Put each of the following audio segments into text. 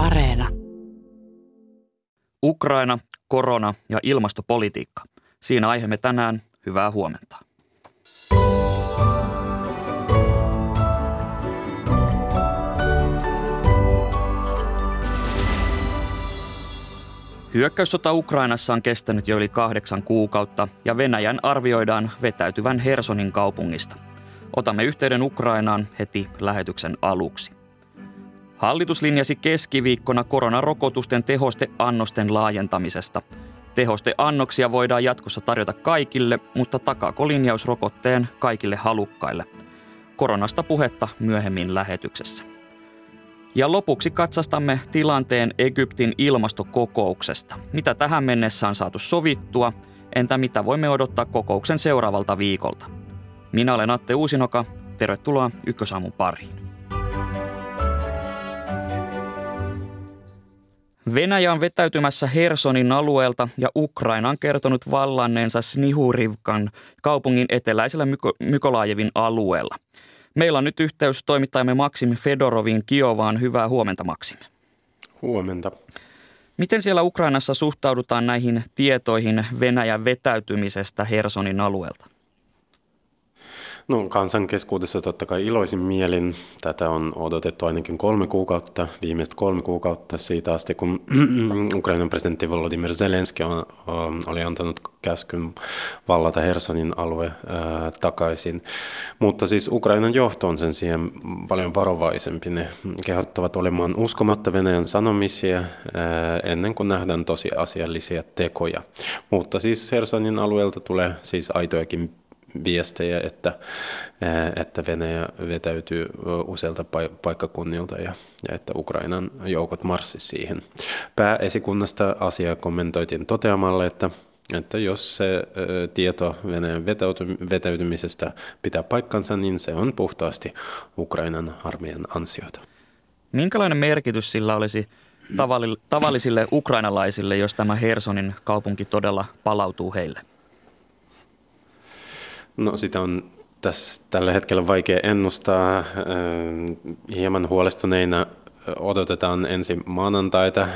Areena. Ukraina, korona ja ilmastopolitiikka. Siinä aiheemme tänään. Hyvää huomenta. Hyökkäyssota Ukrainassa on kestänyt jo yli kahdeksan kuukautta ja Venäjän arvioidaan vetäytyvän Hersonin kaupungista. Otamme yhteyden Ukrainaan heti lähetyksen aluksi. Hallitus linjasi keskiviikkona koronarokotusten tehosteannosten laajentamisesta. Tehosteannoksia voidaan jatkossa tarjota kaikille, mutta takaako linjaus rokotteen kaikille halukkaille? Koronasta puhetta myöhemmin lähetyksessä. Ja lopuksi katsastamme tilanteen Egyptin ilmastokokouksesta. Mitä tähän mennessä on saatu sovittua, entä mitä voimme odottaa kokouksen seuraavalta viikolta? Minä olen Atte Uusinoka, tervetuloa Ykkösaamun pariin. Venäjä on vetäytymässä Hersonin alueelta ja Ukraina on kertonut vallanneensa Snihurivkan kaupungin eteläisellä Myko- Mykolaajevin alueella. Meillä on nyt yhteys toimittajamme Maksim Fedoroviin Kiovaan. Hyvää huomenta Maksim. Huomenta. Miten siellä Ukrainassa suhtaudutaan näihin tietoihin Venäjän vetäytymisestä Hersonin alueelta? No kansan keskuudessa totta kai iloisin mielin. Tätä on odotettu ainakin kolme kuukautta, viimeiset kolme kuukautta siitä asti, kun Ukrainan presidentti Volodymyr Zelenski on, on, oli antanut käskyn vallata Hersonin alue ää, takaisin. Mutta siis Ukrainan johto on sen siihen paljon varovaisempi. Ne kehottavat olemaan uskomatta Venäjän sanomisia ää, ennen kuin nähdään tosiasiallisia tekoja. Mutta siis Hersonin alueelta tulee siis aitojakin viestejä, että, että Venäjä vetäytyy useilta paikkakunnilta ja, ja että Ukrainan joukot marssisivat siihen. Pääesikunnasta asiaa kommentoitiin toteamalla, että että jos se tieto Venäjän vetäytymisestä pitää paikkansa, niin se on puhtaasti Ukrainan armeijan ansiota. Minkälainen merkitys sillä olisi tavallisille ukrainalaisille, jos tämä Hersonin kaupunki todella palautuu heille? No sitä on tässä tällä hetkellä vaikea ennustaa. Äh, hieman huolestuneina odotetaan ensi maanantaita, äh,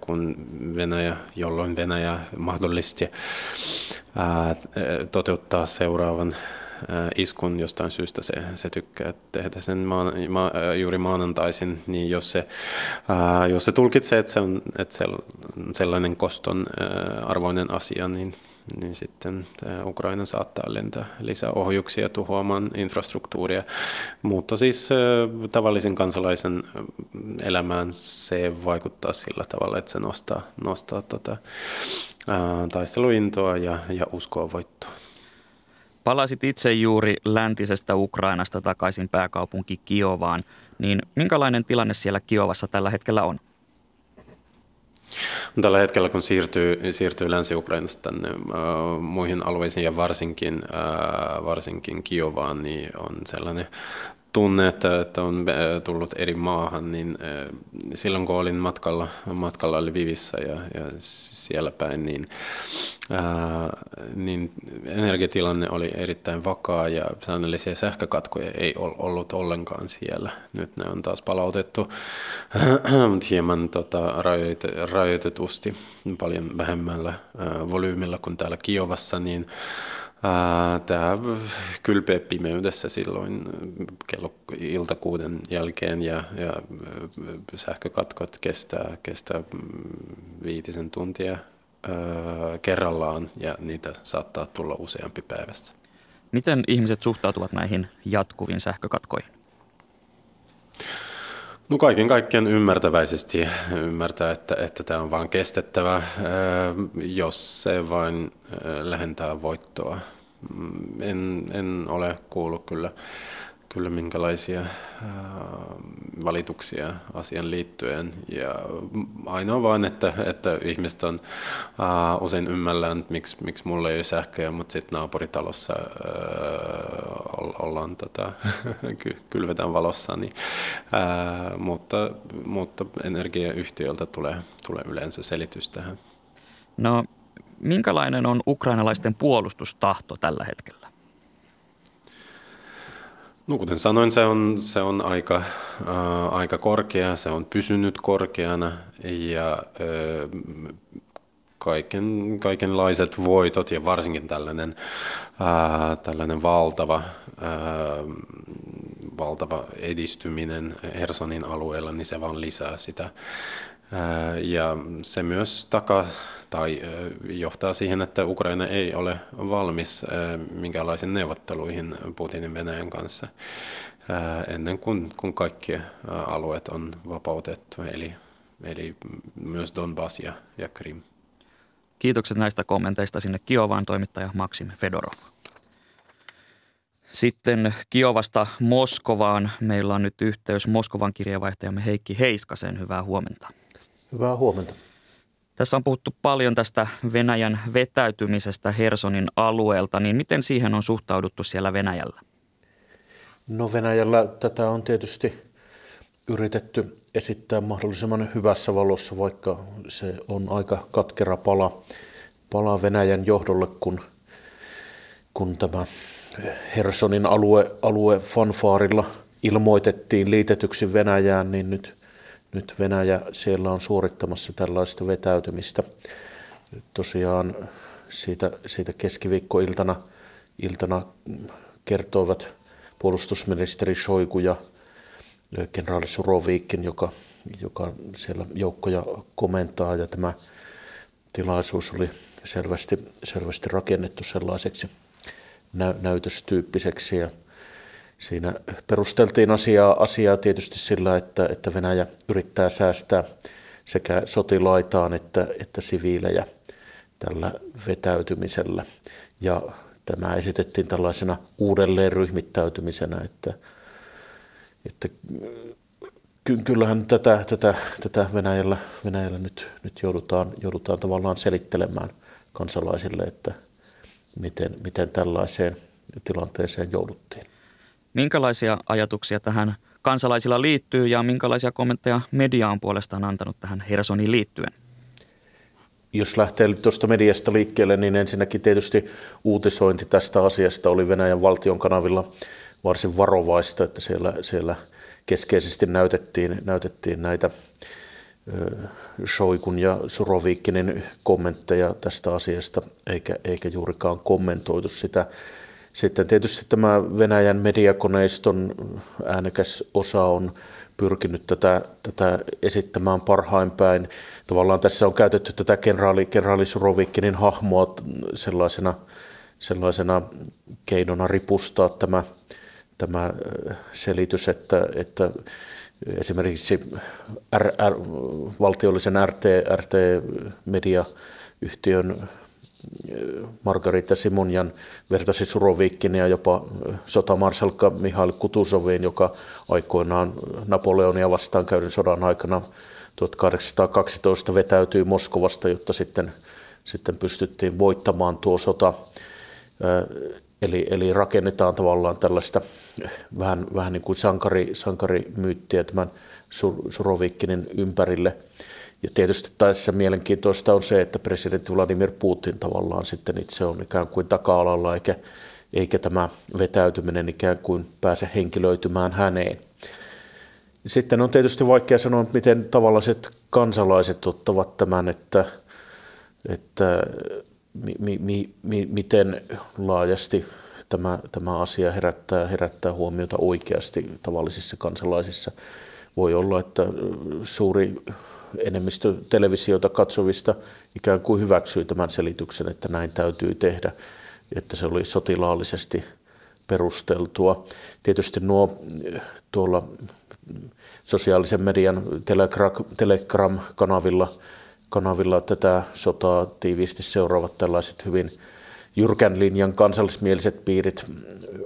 kun Venäjä, jolloin Venäjä mahdollisesti äh, toteuttaa seuraavan iskun jostain syystä se, se tykkää tehdä sen maan, ma, juuri maanantaisin, niin jos se, jos se tulkitsee, että se on että se sellainen koston arvoinen asia, niin niin sitten Ukraina saattaa lentää lisää ohjuksia tuhoamaan infrastruktuuria. Mutta siis tavallisen kansalaisen elämään se vaikuttaa sillä tavalla, että se nostaa, nostaa tota, taisteluintoa ja, ja uskoa voittoa. Palasit itse juuri läntisestä Ukrainasta takaisin pääkaupunki Kiovaan, niin minkälainen tilanne siellä Kiovassa tällä hetkellä on? Tällä hetkellä, kun siirtyy, siirtyy Länsi-Ukrainasta tänne uh, muihin alueisiin ja varsinkin, uh, varsinkin Kiovaan, niin on sellainen tunne, että, että on äh, tullut eri maahan, niin äh, silloin kun olin matkalla, matkalla Lvivissä ja, ja siellä päin, niin, ää, äh, niin energiatilanne oli erittäin vakaa ja säännöllisiä sähkökatkoja ei ollut ollenkaan siellä. Nyt ne on taas palautettu mutta hieman tota, rajoitetusti, paljon vähemmällä ää, volyymilla kuin täällä Kiovassa, niin Tämä kylpeä pimeydessä silloin kello ilta kuuden jälkeen ja, ja sähkökatkot kestää, kestää viitisen tuntia kerrallaan ja niitä saattaa tulla useampi päivässä. Miten ihmiset suhtautuvat näihin jatkuviin sähkökatkoihin? No kaiken kaikkiaan ymmärtäväisesti ymmärtää, että, että tämä on vain kestettävä, jos se vain lähentää voittoa. Mm, en, en ole kuullut kyllä kyllä minkälaisia äh, valituksia asian liittyen. Ja ainoa vaan, että, että ihmiset on äh, usein ymmällään, että miksi, miksi mulla ei ole sähköä, mutta sitten naapuritalossa äh, ollaan, tota, kylvetään valossa. Niin, äh, mutta, mutta energiayhtiöltä tulee, tulee yleensä selitys tähän. No, minkälainen on ukrainalaisten puolustustahto tällä hetkellä? No kuten sanoin, se on, se on aika, äh, aika korkea, se on pysynyt korkeana ja äh, kaiken, kaikenlaiset voitot ja varsinkin tällainen, ää, tällainen valtava, ää, valtava edistyminen Hersonin alueella, niin se vaan lisää sitä. Ja se myös takaa tai johtaa siihen, että Ukraina ei ole valmis minkälaisiin neuvotteluihin Putinin Venäjän kanssa ennen kuin, kuin kaikki alueet on vapautettu, eli, eli myös Donbass ja, ja Krim. Kiitokset näistä kommenteista sinne Kiovaan toimittaja Maksim Fedorov. Sitten Kiovasta Moskovaan. Meillä on nyt yhteys Moskovan kirjeenvaihtajamme Heikki Heiskasen. Hyvää huomenta. Hyvää huomenta. Tässä on puhuttu paljon tästä Venäjän vetäytymisestä Hersonin alueelta, niin miten siihen on suhtauduttu siellä Venäjällä? No Venäjällä tätä on tietysti yritetty esittää mahdollisimman hyvässä valossa, vaikka se on aika katkera pala, pala Venäjän johdolle, kun, kun tämä Hersonin alue, alue fanfaarilla ilmoitettiin liitetyksi Venäjään, niin nyt, nyt Venäjä siellä on suorittamassa tällaista vetäytymistä. Tosiaan siitä, siitä keskiviikkoiltana iltana kertoivat puolustusministeri Shoigu ja kenraali Suroviikin, joka, joka siellä joukkoja komentaa ja tämä tilaisuus oli selvästi, selvästi rakennettu sellaiseksi nä- näytöstyyppiseksi ja siinä perusteltiin asiaa, asiaa tietysti sillä, että, että Venäjä yrittää säästää sekä sotilaitaan että, että siviilejä tällä vetäytymisellä. Ja tämä esitettiin tällaisena uudelleen ryhmittäytymisenä, että, että kyllähän tätä, tätä, tätä Venäjällä, Venäjällä nyt, nyt joudutaan, joudutaan tavallaan selittelemään kansalaisille, että miten, miten tällaiseen tilanteeseen jouduttiin. Minkälaisia ajatuksia tähän kansalaisilla liittyy ja minkälaisia kommentteja media on puolestaan antanut tähän Hersoniin liittyen? Jos lähtee tuosta mediasta liikkeelle, niin ensinnäkin tietysti uutisointi tästä asiasta oli Venäjän valtion kanavilla varsin varovaista, että siellä, siellä keskeisesti näytettiin, näytettiin näitä Shoikun ja Surovikkinen kommentteja tästä asiasta, eikä, eikä juurikaan kommentoitu sitä. Sitten tietysti tämä Venäjän mediakoneiston äänekäs osa on pyrkinyt tätä, tätä esittämään parhain päin. Tavallaan tässä on käytetty tätä kenraali, kenraali Surovikkinin hahmoa sellaisena, sellaisena keinona ripustaa tämä – tämä selitys, että, että esimerkiksi R, R, valtiollisen RT, RT-mediayhtiön Margarita Simonjan vertasi Suroviikkin ja jopa sotamarsalkka Mihail Kutusoviin, joka aikoinaan Napoleonia vastaan käydyn sodan aikana 1812 vetäytyi Moskovasta, jotta sitten, sitten pystyttiin voittamaan tuo sota. Eli, eli rakennetaan tavallaan tällaista vähän, vähän niin kuin sankari, sankarimyyttiä tämän Sur, ympärille. Ja tietysti tässä mielenkiintoista on se, että presidentti Vladimir Putin tavallaan sitten itse on ikään kuin taka-alalla, eikä, eikä tämä vetäytyminen ikään kuin pääse henkilöitymään häneen. Sitten on tietysti vaikea sanoa, miten tavalliset kansalaiset ottavat tämän, että, että mi, mi, mi, miten laajasti tämä, tämä asia herättää, herättää huomiota oikeasti tavallisissa kansalaisissa. Voi olla, että suuri enemmistö televisiota katsovista ikään kuin hyväksyi tämän selityksen, että näin täytyy tehdä, että se oli sotilaallisesti perusteltua. Tietysti nuo tuolla sosiaalisen median Telegram-kanavilla kanavilla tätä sotaa tiiviisti seuraavat tällaiset hyvin jyrkän linjan kansallismieliset piirit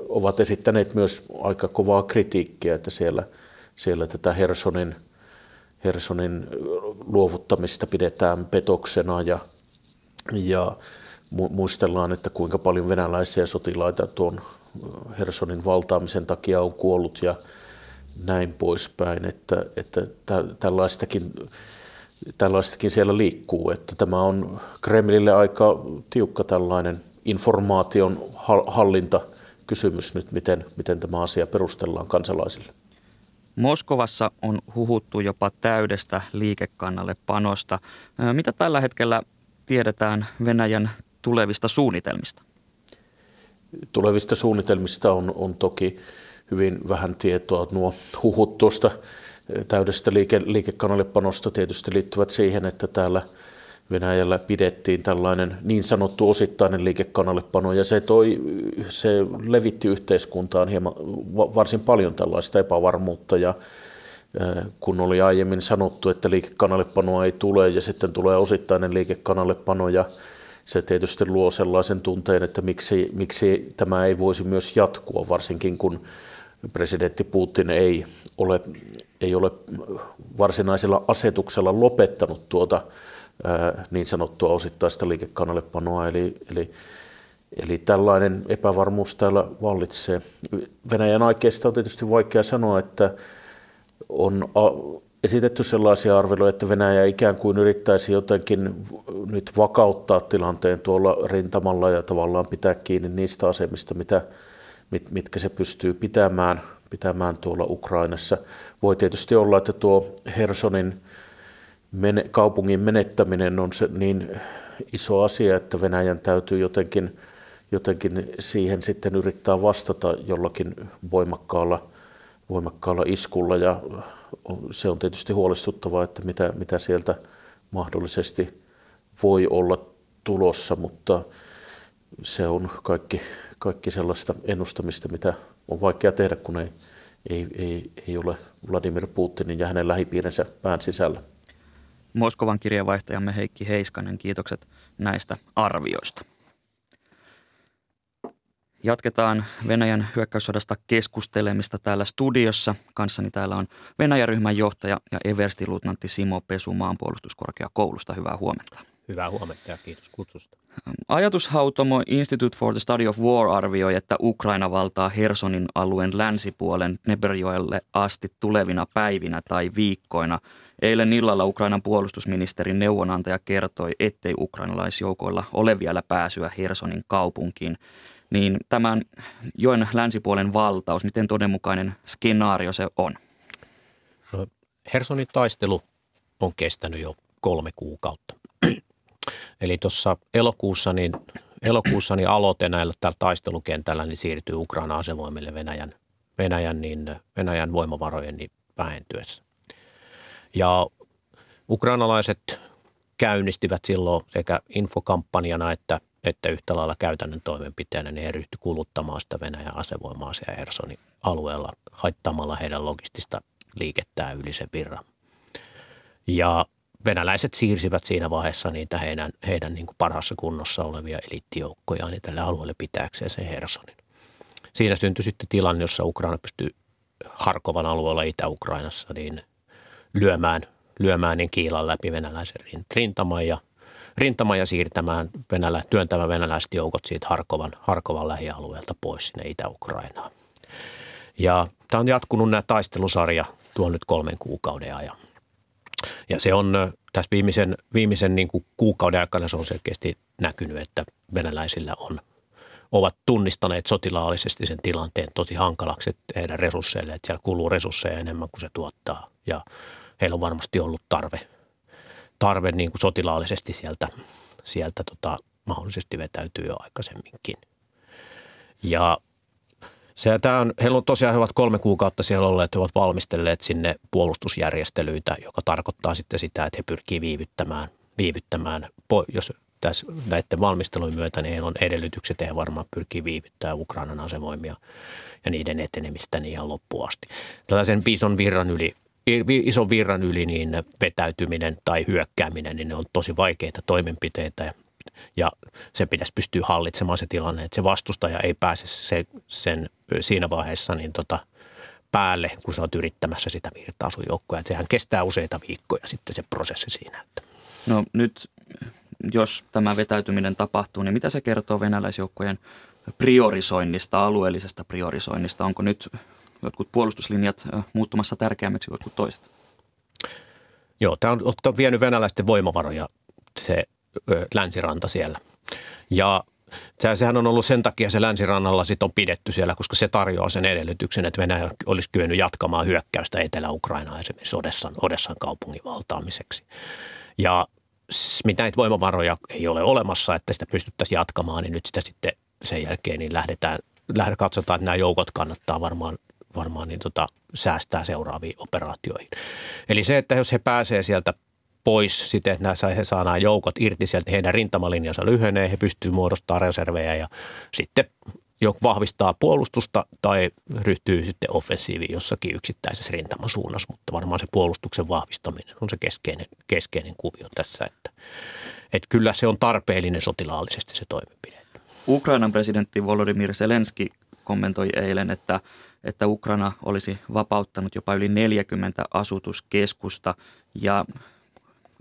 ovat esittäneet myös aika kovaa kritiikkiä, että siellä, siellä tätä Hersonin, Hersonin luovuttamista pidetään petoksena ja, ja muistellaan, että kuinka paljon venäläisiä sotilaita tuon Hersonin valtaamisen takia on kuollut ja näin poispäin, että, että tällaistakin tällaistakin siellä liikkuu, että tämä on Kremlille aika tiukka tällainen informaation hallinta kysymys nyt, miten, miten tämä asia perustellaan kansalaisille. Moskovassa on huhuttu jopa täydestä liikekannalle panosta. Mitä tällä hetkellä tiedetään Venäjän tulevista suunnitelmista? Tulevista suunnitelmista on, on toki hyvin vähän tietoa. Nuo huhut tuosta täydestä liike, liikekannallepanosta tietysti liittyvät siihen, että täällä Venäjällä pidettiin tällainen niin sanottu osittainen liikekannallepano ja se, toi, se levitti yhteiskuntaan hieman, varsin paljon tällaista epävarmuutta ja kun oli aiemmin sanottu, että liikekannallepanoa ei tule ja sitten tulee osittainen liikekannallepano ja se tietysti luo sellaisen tunteen, että miksi, miksi tämä ei voisi myös jatkua, varsinkin kun presidentti Putin ei ole, ei ole varsinaisella asetuksella lopettanut tuota niin sanottua osittaista liikekannallepanoa, eli, eli, eli tällainen epävarmuus täällä vallitsee. Venäjän aikeista on tietysti vaikea sanoa, että on esitetty sellaisia arveluja, että Venäjä ikään kuin yrittäisi jotenkin nyt vakauttaa tilanteen tuolla rintamalla ja tavallaan pitää kiinni niistä asemista, mitä, mit, mitkä se pystyy pitämään, pitämään tuolla Ukrainassa. Voi tietysti olla, että tuo Hersonin kaupungin menettäminen on se niin iso asia, että Venäjän täytyy jotenkin, jotenkin siihen sitten yrittää vastata jollakin voimakkaalla, voimakkaalla iskulla ja se on tietysti huolestuttavaa, että mitä, mitä sieltä mahdollisesti voi olla tulossa, mutta se on kaikki, kaikki sellaista ennustamista, mitä on vaikea tehdä, kun ei, ei, ei, ei ole Vladimir Putinin ja hänen lähipiirinsä pään sisällä. Moskovan kirjeenvaihtajamme Heikki Heiskanen, kiitokset näistä arvioista. Jatketaan Venäjän hyökkäyssodasta keskustelemista täällä studiossa. Kanssani täällä on Venäjä-ryhmän johtaja ja everstiluutnantti Simo Pesu maanpuolustuskorkeakoulusta. Hyvää huomenta. Hyvää huomenta ja kiitos kutsusta. Ajatushautomo Institute for the Study of War arvioi, että Ukraina valtaa Hersonin alueen länsipuolen Neberjoelle asti tulevina päivinä tai viikkoina. Eilen illalla Ukrainan puolustusministerin neuvonantaja kertoi, ettei ukrainalaisjoukoilla ole vielä pääsyä Hersonin kaupunkiin niin tämän joen länsipuolen valtaus, miten todenmukainen skenaario se on? No, Hersonin taistelu on kestänyt jo kolme kuukautta. Eli tuossa elokuussa, niin, elokuussa niin aloite näillä tällä taistelukentällä niin siirtyy Ukraina asevoimille Venäjän, Venäjän, niin, Venäjän voimavarojen niin vähentyessä. Ja ukrainalaiset käynnistivät silloin sekä infokampanjana että – että yhtä lailla käytännön toimenpiteenä niin he ryhtyi kuluttamaan sitä Venäjän asevoimaa siellä Hersonin alueella haittamalla heidän logistista liikettää yli sen virran. Ja venäläiset siirsivät siinä vaiheessa niitä heidän, heidän niin kuin parhaassa kunnossa olevia eliittijoukkoja niin tälle alueelle pitääkseen sen Hersonin. Siinä syntyi sitten tilanne, jossa Ukraina pystyy Harkovan alueella Itä-Ukrainassa niin lyömään, lyömään niin kiilan läpi venäläisen rintaman ja – rintaman ja siirtämään venälä, työntämään venäläiset joukot siitä Harkovan, Harkovan lähialueelta pois sinne Itä-Ukrainaan. Ja tämä on jatkunut nämä taistelusarja tuon nyt kolmen kuukauden ajan. Ja se on tässä viimeisen, viimeisen niin kuin kuukauden aikana se on selkeästi näkynyt, että venäläisillä on ovat tunnistaneet sotilaallisesti sen tilanteen tosi hankalaksi että heidän resursseille, että siellä kuluu resursseja enemmän kuin se tuottaa. Ja heillä on varmasti ollut tarve tarve niin kuin sotilaallisesti sieltä, sieltä tota, mahdollisesti vetäytyy jo aikaisemminkin. Ja se, tämä on, heillä on tosiaan, he ovat kolme kuukautta siellä olleet, he ovat valmistelleet sinne puolustusjärjestelyitä, joka tarkoittaa sitten sitä, että he pyrkii viivyttämään, viivyttämään jos tässä näiden valmistelujen myötä, niin heillä on edellytykset, he varmaan pyrkii viivyttämään Ukrainan asevoimia ja niiden etenemistä niin ihan loppuun asti. Tällaisen ison virran yli ison virran yli niin vetäytyminen tai hyökkääminen, niin ne on tosi vaikeita toimenpiteitä ja se pitäisi pystyä hallitsemaan se tilanne, että se vastustaja ei pääse se, sen siinä vaiheessa niin tota, päälle, kun sä oot yrittämässä sitä virtaa sun joukkoja. Että sehän kestää useita viikkoja sitten se prosessi siinä. Että. No nyt, jos tämä vetäytyminen tapahtuu, niin mitä se kertoo venäläisjoukkojen priorisoinnista, alueellisesta priorisoinnista? Onko nyt jotkut puolustuslinjat muuttumassa tärkeämmiksi kuin jotkut toiset? Joo, tämä on vienyt venäläisten voimavaroja se länsiranta siellä. Ja Sehän on ollut sen takia se länsirannalla sit on pidetty siellä, koska se tarjoaa sen edellytyksen, että Venäjä olisi kyennyt jatkamaan hyökkäystä Etelä-Ukrainaan esimerkiksi Odessan, Odessan kaupungin valtaamiseksi. Ja mitä näitä voimavaroja ei ole olemassa, että sitä pystyttäisiin jatkamaan, niin nyt sitä sitten sen jälkeen niin lähdetään, lähdetään katsotaan, että nämä joukot kannattaa varmaan, varmaan niin tota, säästää seuraaviin operaatioihin. Eli se, että jos he pääsee sieltä pois siten, että he saadaan joukot irti sieltä, heidän rintamalinjansa lyhenee, he pystyvät muodostamaan reservejä ja sitten joko vahvistaa puolustusta tai ryhtyy sitten offensiiviin jossakin yksittäisessä rintamasuunnassa, mutta varmaan se puolustuksen vahvistaminen on se keskeinen, keskeinen kuvio tässä, että, että kyllä se on tarpeellinen sotilaallisesti se toimenpide. Ukrainan presidentti Volodymyr Zelenski kommentoi eilen, että, että Ukraina olisi vapauttanut jopa yli 40 asutuskeskusta ja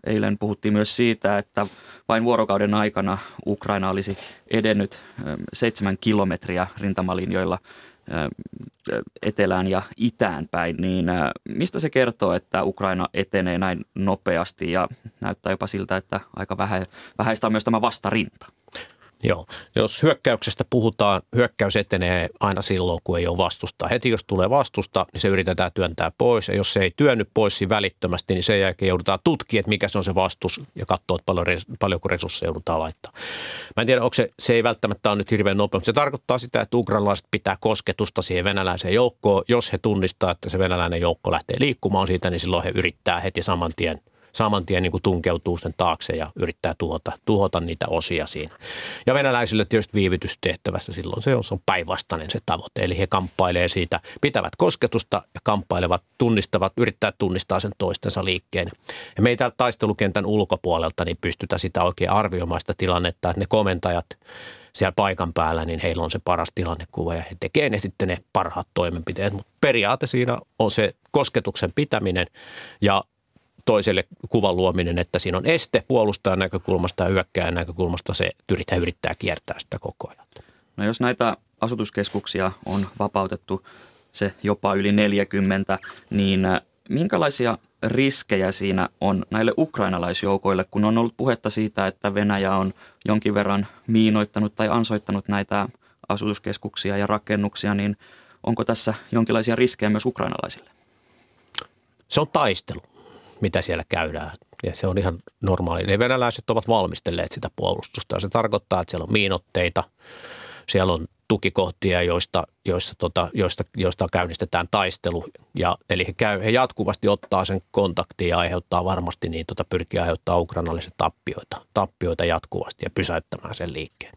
Eilen puhuttiin myös siitä, että vain vuorokauden aikana Ukraina olisi edennyt seitsemän kilometriä rintamalinjoilla etelään ja itään päin, niin mistä se kertoo, että Ukraina etenee näin nopeasti ja näyttää jopa siltä, että aika vähäistä on myös tämä vastarinta? Joo, jos hyökkäyksestä puhutaan, hyökkäys etenee aina silloin, kun ei ole vastusta. Heti jos tulee vastusta, niin se yritetään työntää pois. Ja jos se ei työnny pois siinä välittömästi, niin sen jälkeen joudutaan tutkimaan, että mikä se on se vastus ja katsoa, että paljon, paljonko resursseja joudutaan laittaa. Mä en tiedä, onko se, se ei välttämättä ole nyt hirveän nopea, mutta se tarkoittaa sitä, että ukrainalaiset pitää kosketusta siihen venäläiseen joukkoon. Jos he tunnistaa, että se venäläinen joukko lähtee liikkumaan siitä, niin silloin he yrittää heti saman tien – saman tien niin kuin tunkeutuu sen taakse ja yrittää tuhota, tuhota niitä osia siinä. Ja venäläisille tietysti viivytystehtävässä silloin se on, se on päinvastainen se tavoite. Eli he kamppailee siitä, pitävät kosketusta ja kamppailevat, tunnistavat, yrittää tunnistaa sen toistensa liikkeen. Ja me ei taistelukentän ulkopuolelta niin pystytä sitä oikein arvioimaan sitä tilannetta, että ne komentajat siellä paikan päällä, niin heillä on se paras tilannekuva ja he tekee ne sitten ne parhaat toimenpiteet. Mutta periaate siinä on se kosketuksen pitäminen ja toiselle kuvan luominen, että siinä on este puolustajan näkökulmasta ja hyökkääjän näkökulmasta, se yrittää, yrittää kiertää sitä koko ajan. No jos näitä asutuskeskuksia on vapautettu se jopa yli 40, niin äh, minkälaisia riskejä siinä on näille ukrainalaisjoukoille, kun on ollut puhetta siitä, että Venäjä on jonkin verran miinoittanut tai ansoittanut näitä asutuskeskuksia ja rakennuksia, niin onko tässä jonkinlaisia riskejä myös ukrainalaisille? Se on taistelu mitä siellä käydään. Ja se on ihan normaali. Ne venäläiset ovat valmistelleet sitä puolustusta. Se tarkoittaa, että siellä on miinotteita, siellä on tukikohtia, joista, joista, tota, joista, joista käynnistetään taistelu. Ja, eli he, käy, he jatkuvasti ottaa sen kontaktin ja aiheuttaa varmasti niin, tota, pyrkii aiheuttaa ukrainalaisille tappioita, tappioita jatkuvasti ja pysäyttämään sen liikkeen.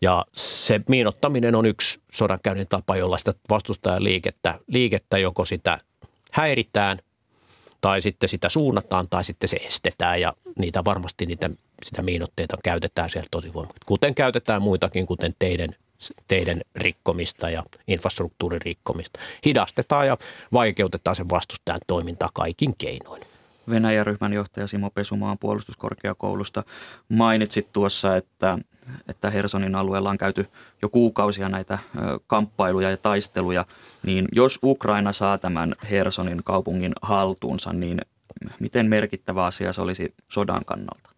Ja se miinottaminen on yksi sodankäynnin tapa, jolla sitä vastustajan liikettä, liikettä joko sitä häiritään tai sitten sitä suunnataan tai sitten se estetään ja niitä varmasti niitä, sitä miinotteita käytetään siellä tosi voimakkaasti. Kuten käytetään muitakin, kuten teidän, teidän rikkomista ja infrastruktuurin rikkomista. Hidastetaan ja vaikeutetaan sen vastustajan toimintaa kaikin keinoin. Venäjän ryhmän johtaja Simo Pesumaan puolustuskorkeakoulusta mainitsit tuossa, että, että Hersonin alueella on käyty jo kuukausia näitä kamppailuja ja taisteluja, niin jos Ukraina saa tämän Hersonin kaupungin haltuunsa, niin miten merkittävä asia se olisi sodan kannalta?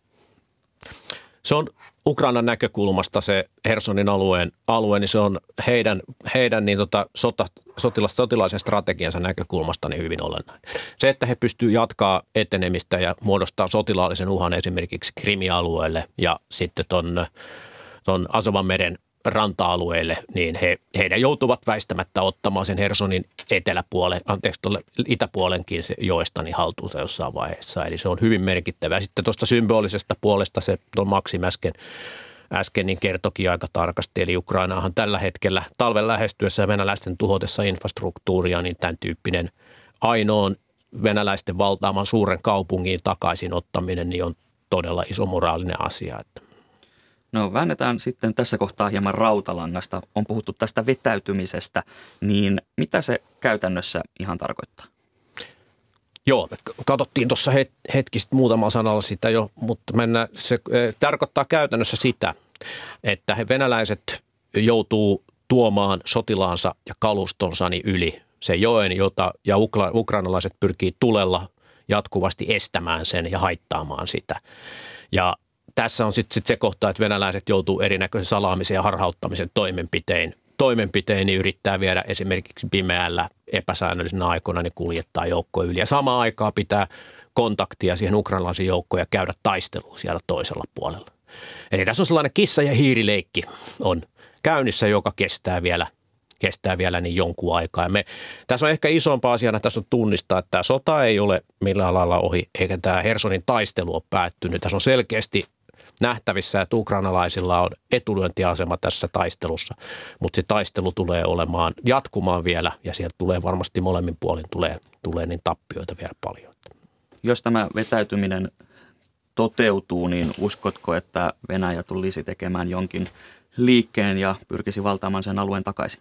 Se on Ukrainan näkökulmasta se Hersonin alueen alue, niin se on heidän, heidän niin tota, sota, sotilas, sotilaisen strategiansa näkökulmasta niin hyvin olennainen. Se, että he pystyvät jatkaa etenemistä ja muodostaa sotilaallisen uhan esimerkiksi Krimialueelle ja sitten tuon ton Asovan meren ranta-alueelle, niin he, heidän joutuvat väistämättä ottamaan sen Hersonin eteläpuolen, anteeksi, tuolle itäpuolenkin se joesta niin haltuunsa jossain vaiheessa. Eli se on hyvin merkittävä. Sitten tuosta symbolisesta puolesta se tuon Maksim äsken, äsken niin kertokin aika tarkasti. Eli Ukrainaahan tällä hetkellä talven lähestyessä ja venäläisten tuhotessa infrastruktuuria, niin tämän tyyppinen ainoan venäläisten valtaaman suuren kaupungin takaisin ottaminen niin on todella iso moraalinen asia. Että No väännetään sitten tässä kohtaa hieman rautalangasta. On puhuttu tästä vetäytymisestä, niin mitä se käytännössä ihan tarkoittaa? Joo, me katsottiin tuossa hetki sitten muutama sanalla sitä jo, mutta mennään, se eh, tarkoittaa käytännössä sitä, että he venäläiset joutuu tuomaan sotilaansa ja kalustonsa yli se joen, jota ja ukra, ukrainalaiset pyrkii tulella jatkuvasti estämään sen ja haittaamaan sitä. Ja tässä on sitten sit se kohta, että venäläiset joutuu erinäköisen salaamisen ja harhauttamisen toimenpiteen toimenpiteen niin yrittää viedä esimerkiksi pimeällä epäsäännöllisenä aikoina niin kuljettaa joukkoja yli. Ja samaan aikaan pitää kontaktia siihen ukrainalaisiin joukkoon ja käydä taistelua siellä toisella puolella. Eli tässä on sellainen kissa- ja hiirileikki on käynnissä, joka kestää vielä kestää vielä niin jonkun aikaa. Ja me, tässä on ehkä isompaa asiana tässä on tunnistaa, että tämä sota ei ole millään lailla ohi, eikä tämä Hersonin taistelu ole päättynyt. Tässä on selkeästi nähtävissä, että ukrainalaisilla on etulyöntiasema tässä taistelussa, mutta se taistelu tulee olemaan jatkumaan vielä ja sieltä tulee varmasti molemmin puolin tulee, tulee niin tappioita vielä paljon. Jos tämä vetäytyminen toteutuu, niin uskotko, että Venäjä tulisi tekemään jonkin liikkeen ja pyrkisi valtaamaan sen alueen takaisin?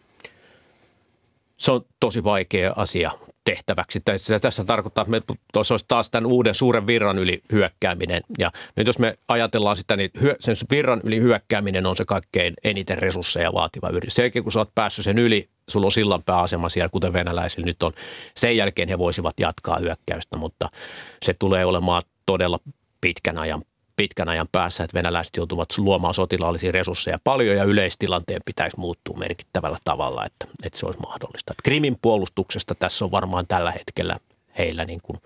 Se on tosi vaikea asia tehtäväksi. Tässä tarkoittaa, että me tuossa olisi taas tämän uuden suuren virran yli hyökkääminen. Ja nyt jos me ajatellaan sitä, niin sen virran yli hyökkääminen on se kaikkein eniten resursseja vaativa yritys. Sen kun sä oot päässyt sen yli, sulla on sillan pääasema siellä, kuten venäläisillä nyt on. Sen jälkeen he voisivat jatkaa hyökkäystä, mutta se tulee olemaan todella pitkän ajan pitkän ajan päässä, että venäläiset joutuvat luomaan sotilaallisia resursseja paljon ja yleistilanteen pitäisi muuttua merkittävällä tavalla, että, että se olisi mahdollista. Että Krimin puolustuksesta tässä on varmaan tällä hetkellä heillä niin kuin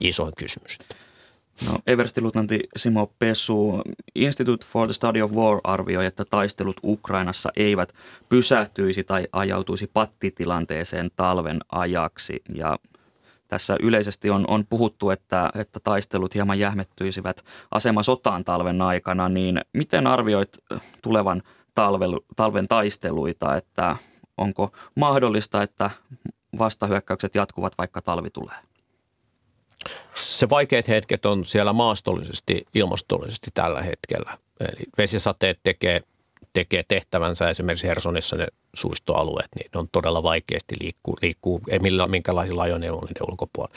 isoin kysymys. No, Everstiluutnantti Simo Pesu, Institute for the Study of War arvioi, että taistelut Ukrainassa eivät pysähtyisi tai ajautuisi pattitilanteeseen talven ajaksi. Ja tässä yleisesti on, on puhuttu, että, että taistelut hieman jähmettyisivät asema sotaan talven aikana, niin miten arvioit tulevan talvelu, talven taisteluita, että onko mahdollista, että vastahyökkäykset jatkuvat, vaikka talvi tulee? Se vaikeat hetket on siellä maastollisesti, ilmastollisesti tällä hetkellä. Eli vesisateet tekee tekee tehtävänsä esimerkiksi Hersonissa ne suistoalueet, niin ne on todella vaikeasti liikkuu, liikkuu ei millään, minkälaisilla ajoneuvoilla niiden ulkopuolella.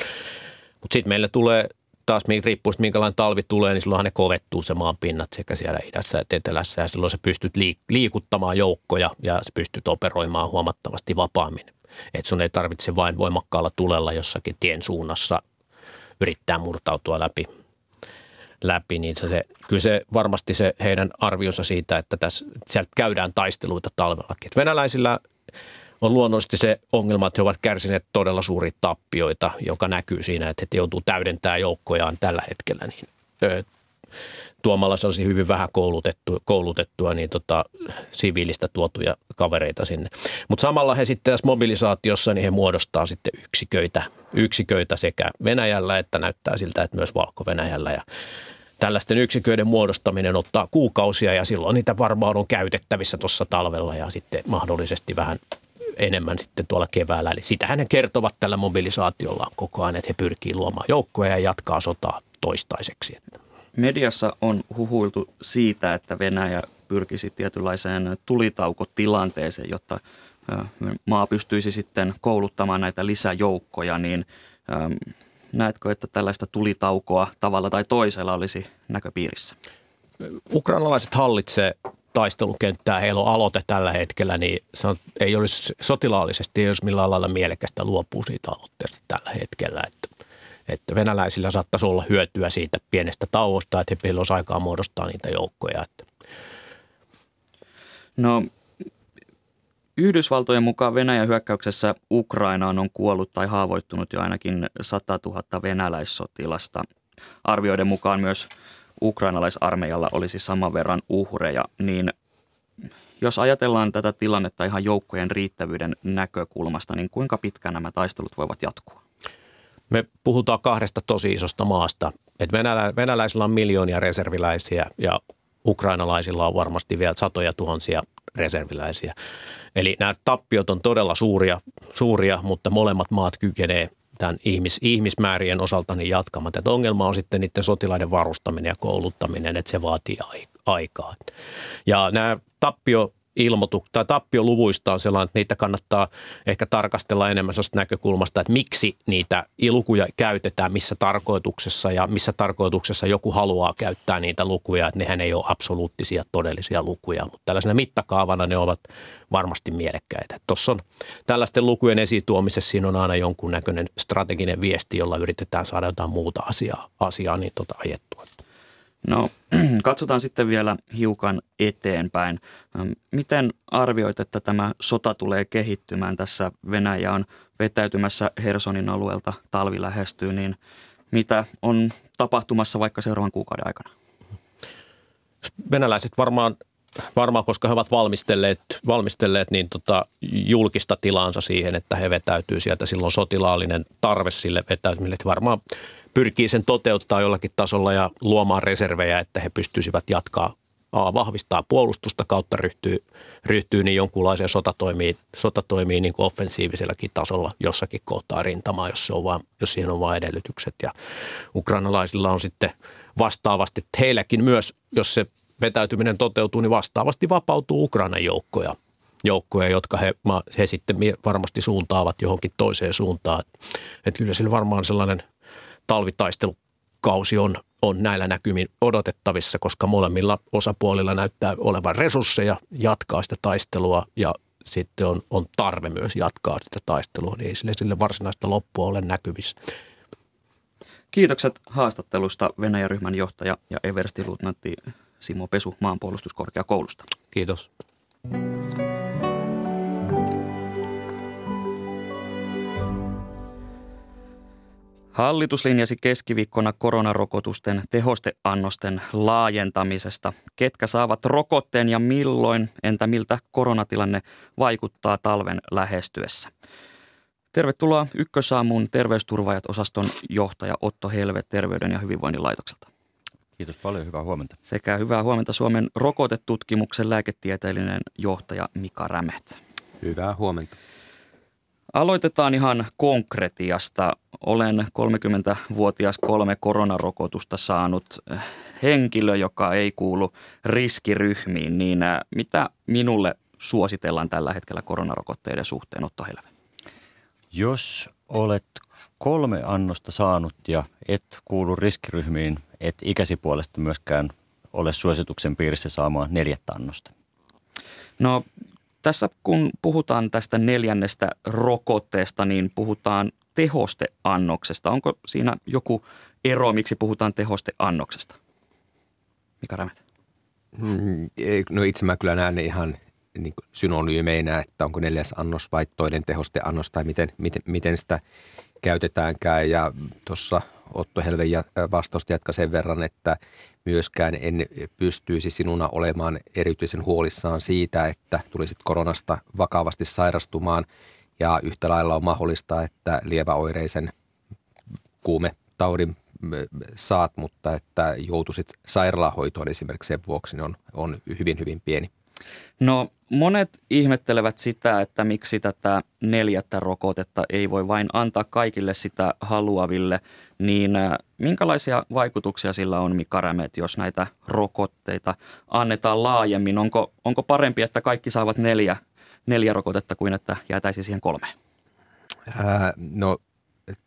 Mutta sitten meille tulee taas riippuu minkälainen talvi tulee, niin silloinhan ne kovettuu se maan pinnat sekä siellä idässä että etelässä ja silloin sä pystyt liikuttamaan joukkoja ja sä pystyt operoimaan huomattavasti vapaammin. Että sun ei tarvitse vain voimakkaalla tulella jossakin tien suunnassa yrittää murtautua läpi läpi, niin se, kyllä se varmasti se heidän arvionsa siitä, että tässä, sieltä käydään taisteluita talvellakin. Et venäläisillä on luonnollisesti se ongelma, että he ovat kärsineet todella suuria tappioita, joka näkyy siinä, että he joutuu täydentämään joukkojaan tällä hetkellä niin, ö, tuomalla sellaisia hyvin vähän koulutettua, koulutettua niin tota, siviilistä tuotuja kavereita sinne. Mutta samalla he sitten tässä mobilisaatiossa, niin he muodostaa sitten yksiköitä, yksiköitä sekä Venäjällä että näyttää siltä, että myös Valko-Venäjällä. Ja tällaisten yksiköiden muodostaminen ottaa kuukausia ja silloin niitä varmaan on käytettävissä tuossa talvella ja sitten mahdollisesti vähän enemmän sitten tuolla keväällä. Eli sitähän ne kertovat tällä mobilisaatiolla koko ajan, että he pyrkii luomaan joukkoja ja jatkaa sotaa toistaiseksi. Mediassa on huhuiltu siitä, että Venäjä pyrkisi tietynlaiseen tulitaukotilanteeseen, jotta maa pystyisi sitten kouluttamaan näitä lisäjoukkoja, niin Näetkö, että tällaista tulitaukoa tavalla tai toisella olisi näköpiirissä? Ukrainalaiset hallitsee taistelukenttää, heillä on aloite tällä hetkellä, niin se on, ei olisi sotilaallisesti, ei olisi millään lailla mielekästä luopua siitä aloitteesta tällä hetkellä. Että, että venäläisillä saattaisi olla hyötyä siitä pienestä tauosta, että heillä olisi aikaa muodostaa niitä joukkoja. Että. No Yhdysvaltojen mukaan Venäjän hyökkäyksessä Ukrainaan on kuollut tai haavoittunut jo ainakin 100 000 venäläissotilasta. Arvioiden mukaan myös ukrainalaisarmeijalla olisi saman verran uhreja, niin jos ajatellaan tätä tilannetta ihan joukkojen riittävyyden näkökulmasta, niin kuinka pitkään nämä taistelut voivat jatkua? Me puhutaan kahdesta tosi isosta maasta. Et venälä, venäläisillä on miljoonia reserviläisiä ja ukrainalaisilla on varmasti vielä satoja tuhansia reserviläisiä. Eli nämä tappiot on todella suuria, suuria mutta molemmat maat kykenee tämän ihmis, ihmismäärien osalta niin jatkamaan. Tätä ongelma on sitten niiden sotilaiden varustaminen ja kouluttaminen, että se vaatii aikaa. Ja nämä tappio ilmoitu, tai tappioluvuista on sellainen, että niitä kannattaa ehkä tarkastella enemmän sellaista näkökulmasta, että miksi niitä lukuja käytetään, missä tarkoituksessa ja missä tarkoituksessa joku haluaa käyttää niitä lukuja, että nehän ei ole absoluuttisia todellisia lukuja, mutta tällaisena mittakaavana ne ovat varmasti mielekkäitä. Tuossa on tällaisten lukujen esituomisessa siinä on aina jonkun näköinen strateginen viesti, jolla yritetään saada jotain muuta asiaa, asiaa niin tota ajettua. No katsotaan sitten vielä hiukan eteenpäin. Miten arvioit, että tämä sota tulee kehittymään tässä? Venäjä on vetäytymässä Hersonin alueelta, talvi lähestyy, niin mitä on tapahtumassa vaikka seuraavan kuukauden aikana? Venäläiset varmaan, varmaan koska he ovat valmistelleet, valmistelleet niin tota, julkista tilaansa siihen, että he vetäytyy sieltä. Silloin sotilaallinen tarve sille vetäytymiselle. Varmaan pyrkii sen toteuttaa jollakin tasolla ja luomaan reservejä, että he pystyisivät jatkaa A, vahvistaa puolustusta kautta ryhtyy, ryhtyy niin jonkunlaiseen sotatoimiin, sotatoimiin niin kuin offensiivisellakin tasolla jossakin kohtaa rintamaa, jos, se on vaan, jos siihen on vain edellytykset. Ja ukrainalaisilla on sitten vastaavasti, heilläkin myös, jos se vetäytyminen toteutuu, niin vastaavasti vapautuu Ukrainan joukkoja, joukkoja jotka he, he sitten varmasti suuntaavat johonkin toiseen suuntaan. Että kyllä sillä varmaan sellainen talvitaistelukausi on, on näillä näkymin odotettavissa, koska molemmilla osapuolilla näyttää olevan resursseja jatkaa sitä taistelua ja sitten on, on tarve myös jatkaa sitä taistelua, niin ei sille, sille varsinaista loppua ole näkyvissä. Kiitokset haastattelusta Venäjän ryhmän johtaja ja Eversti-luutnantti Simo Pesu maanpuolustuskorkeakoulusta. Kiitos. Hallitus linjasi keskiviikkona koronarokotusten tehosteannosten laajentamisesta. Ketkä saavat rokotteen ja milloin, entä miltä koronatilanne vaikuttaa talven lähestyessä? Tervetuloa Ykkösaamun terveysturvaajat-osaston johtaja Otto Helve Terveyden ja hyvinvoinnin laitokselta. Kiitos paljon, hyvää huomenta. Sekä hyvää huomenta Suomen rokotetutkimuksen lääketieteellinen johtaja Mika Rämet. Hyvää huomenta. Aloitetaan ihan konkretiasta. Olen 30-vuotias kolme koronarokotusta saanut eh, henkilö, joka ei kuulu riskiryhmiin, niin eh, mitä minulle suositellaan tällä hetkellä koronarokotteiden suhteen, Otto Helve? Jos olet kolme annosta saanut ja et kuulu riskiryhmiin, et ikäsi puolesta myöskään ole suosituksen piirissä saamaan neljättä annosta. No tässä kun puhutaan tästä neljännestä rokotteesta, niin puhutaan tehosteannoksesta. Onko siinä joku ero, miksi puhutaan tehosteannoksesta? Mika Rämet? Mm, no itse mä kyllä näen ihan niin synonyymeinä, että onko neljäs annos vai toinen tehosteannos tai miten, miten, miten sitä käytetäänkään. Ja tuossa Otto Helven vastausta jatka sen verran, että myöskään en pystyisi sinuna olemaan erityisen huolissaan siitä, että tulisit koronasta vakavasti sairastumaan ja yhtä lailla on mahdollista, että lieväoireisen kuumetaudin saat, mutta että joutuisit sairaalahoitoon esimerkiksi sen vuoksi, niin on, on hyvin, hyvin pieni. No monet ihmettelevät sitä, että miksi tätä neljättä rokotetta ei voi vain antaa kaikille sitä haluaville, niin äh, minkälaisia vaikutuksia sillä on, Mika Rämet, jos näitä rokotteita annetaan laajemmin? Onko, onko parempi, että kaikki saavat neljä, neljä rokotetta kuin että jäätäisi siihen kolme? Ää, no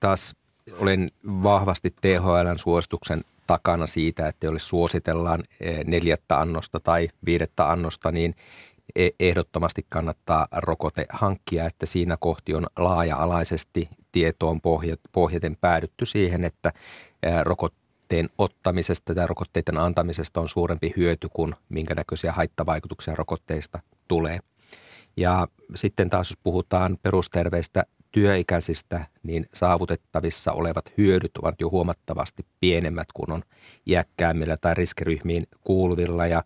taas olen vahvasti THLn suosituksen takana siitä, että jos suositellaan eh, neljättä annosta tai viidettä annosta, niin ehdottomasti kannattaa rokote hankkia, että siinä kohti on laaja-alaisesti tietoon pohjaten päädytty siihen, että rokotteen ottamisesta tai rokotteiden antamisesta on suurempi hyöty kuin minkä näköisiä haittavaikutuksia rokotteista tulee. Ja sitten taas jos puhutaan perusterveistä työikäisistä, niin saavutettavissa olevat hyödyt ovat jo huomattavasti pienemmät kuin on iäkkäämmillä tai riskiryhmiin kuuluvilla. Ja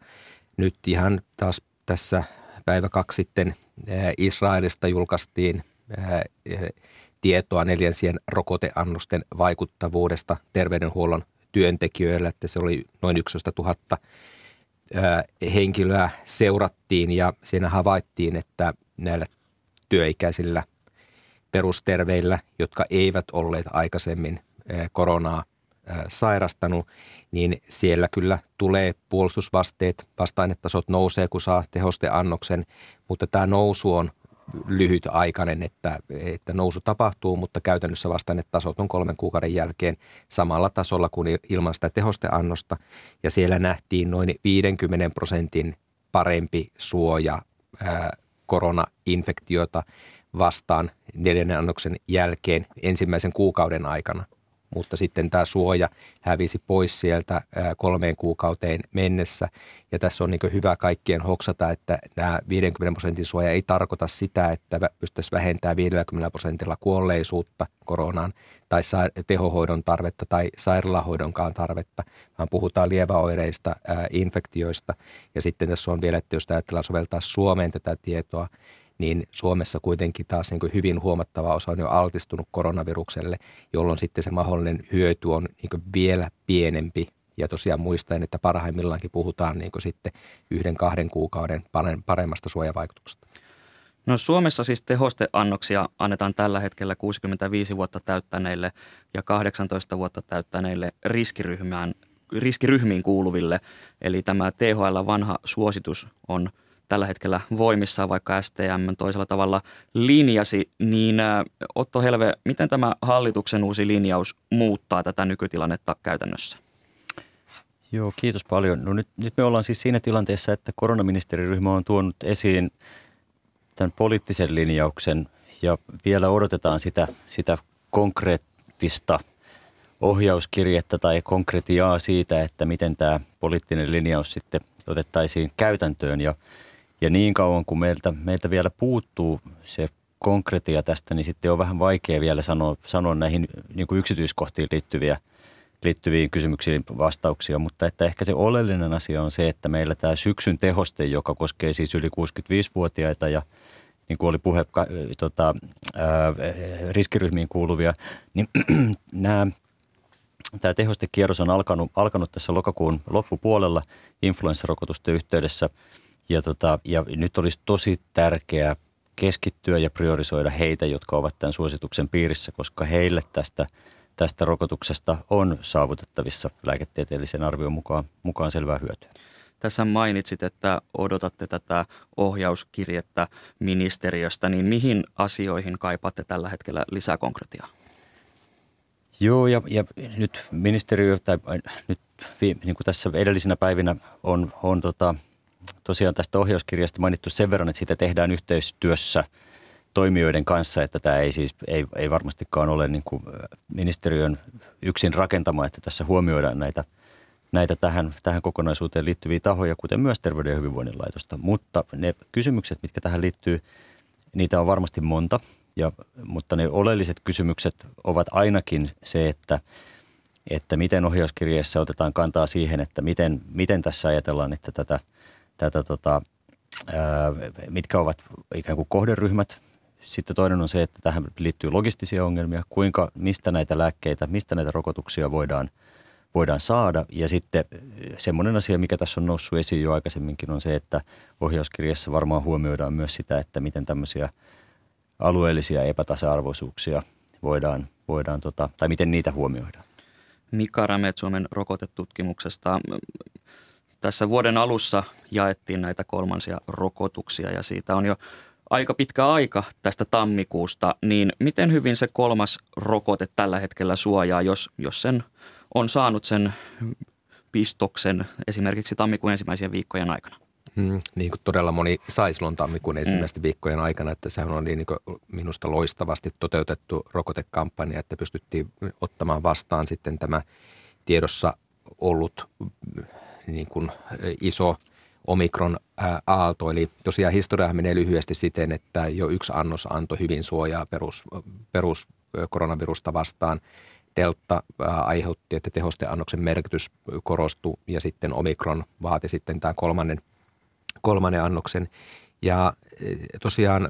nyt ihan taas tässä päivä kaksi sitten Israelista julkaistiin tietoa neljänsien rokoteannosten vaikuttavuudesta terveydenhuollon työntekijöillä, että se oli noin 11 000 henkilöä seurattiin ja siinä havaittiin, että näillä työikäisillä perusterveillä, jotka eivät olleet aikaisemmin koronaa sairastanut, niin siellä kyllä tulee puolustusvasteet, vastainetasot nousee, kun saa tehosteannoksen, mutta tämä nousu on lyhytaikainen, että, että nousu tapahtuu, mutta käytännössä vastainetasot on kolmen kuukauden jälkeen samalla tasolla kuin ilman sitä tehosteannosta, ja siellä nähtiin noin 50 prosentin parempi suoja ää, koronainfektiota vastaan neljännen annoksen jälkeen ensimmäisen kuukauden aikana. Mutta sitten tämä suoja hävisi pois sieltä kolmeen kuukauteen mennessä. Ja tässä on niin hyvä kaikkien hoksata, että tämä 50 prosentin suoja ei tarkoita sitä, että pystyttäisiin vähentämään 50 prosentilla kuolleisuutta koronaan tai tehohoidon tarvetta tai sairaalahoidonkaan tarvetta, vaan puhutaan lieväoireista, infektioista. Ja sitten tässä on vielä, että jos ajatellaan soveltaa Suomeen tätä tietoa, niin Suomessa kuitenkin taas niin kuin hyvin huomattava osa on jo altistunut koronavirukselle, jolloin sitten se mahdollinen hyöty on niin kuin vielä pienempi. Ja tosiaan muistaen, että parhaimmillaankin puhutaan niin kuin sitten yhden kahden kuukauden paremmasta suojavaikutuksesta. No Suomessa siis tehosteannoksia annetaan tällä hetkellä 65 vuotta täyttäneille ja 18 vuotta täyttäneille riskiryhmään, riskiryhmiin kuuluville. Eli tämä THL vanha suositus on – tällä hetkellä voimissaan, vaikka STM toisella tavalla linjasi, niin Otto Helve, miten tämä hallituksen uusi linjaus muuttaa tätä nykytilannetta käytännössä? Joo, kiitos paljon. No nyt, nyt me ollaan siis siinä tilanteessa, että koronaministeriryhmä on tuonut esiin tämän poliittisen linjauksen ja vielä odotetaan sitä, sitä konkreettista ohjauskirjettä tai konkretiaa siitä, että miten tämä poliittinen linjaus sitten otettaisiin käytäntöön. Ja ja niin kauan kuin meiltä, meiltä vielä puuttuu se konkretia tästä, niin sitten on vähän vaikea vielä sanoa, sanoa näihin niin kuin yksityiskohtiin liittyviä, liittyviin kysymyksiin vastauksia, mutta että ehkä se oleellinen asia on se, että meillä tämä syksyn tehoste, joka koskee siis yli 65-vuotiaita ja niin kuin oli puhe tota, ää, riskiryhmiin kuuluvia, niin nämä Tämä tehostekierros on alkanut, alkanut tässä lokakuun loppupuolella influenssarokotusten yhteydessä – ja, tota, ja nyt olisi tosi tärkeää keskittyä ja priorisoida heitä, jotka ovat tämän suosituksen piirissä, koska heille tästä, tästä rokotuksesta on saavutettavissa lääketieteellisen arvion mukaan, mukaan selvää hyötyä. Tässä mainitsit, että odotatte tätä ohjauskirjettä ministeriöstä, niin mihin asioihin kaipaatte tällä hetkellä lisää konkretiaa? Joo, ja, ja nyt ministeriö, tai nyt niin kuin tässä edellisinä päivinä on, on tota, tosiaan tästä ohjauskirjasta mainittu sen verran, että sitä tehdään yhteistyössä toimijoiden kanssa, että tämä ei siis ei, ei varmastikaan ole niin kuin ministeriön yksin rakentama, että tässä huomioidaan näitä, näitä tähän, tähän kokonaisuuteen liittyviä tahoja, kuten myös Terveyden ja hyvinvoinnin laitosta. Mutta ne kysymykset, mitkä tähän liittyy, niitä on varmasti monta, ja, mutta ne oleelliset kysymykset ovat ainakin se, että että miten ohjauskirjeessä otetaan kantaa siihen, että miten, miten tässä ajatellaan, että tätä – tätä tota, mitkä ovat ikään kuin kohderyhmät. Sitten toinen on se, että tähän liittyy logistisia ongelmia, kuinka, mistä näitä lääkkeitä, mistä näitä rokotuksia voidaan, voidaan saada. Ja sitten semmoinen asia, mikä tässä on noussut esiin jo aikaisemminkin, on se, että ohjauskirjassa varmaan huomioidaan myös sitä, että miten tämmöisiä alueellisia epätasa-arvoisuuksia voidaan, voidaan tota, tai miten niitä huomioidaan. Mika Rämet Suomen rokotetutkimuksesta tässä vuoden alussa jaettiin näitä kolmansia rokotuksia ja siitä on jo aika pitkä aika tästä tammikuusta, niin miten hyvin se kolmas rokote tällä hetkellä suojaa, jos, jos sen on saanut sen pistoksen esimerkiksi tammikuun ensimmäisen viikkojen aikana? Hmm, niin kuin todella moni sai silloin tammikuun mm. ensimmäisten hmm. viikkojen aikana, että sehän on niin kuin minusta loistavasti toteutettu rokotekampanja, että pystyttiin ottamaan vastaan sitten tämä tiedossa ollut niin kuin iso omikron aalto. Eli tosiaan historia menee lyhyesti siten, että jo yksi annos antoi hyvin suojaa perus, perus koronavirusta vastaan. Delta aiheutti, että tehosteannoksen merkitys korostui ja sitten omikron vaati sitten tämän kolmannen, kolmannen annoksen. Ja tosiaan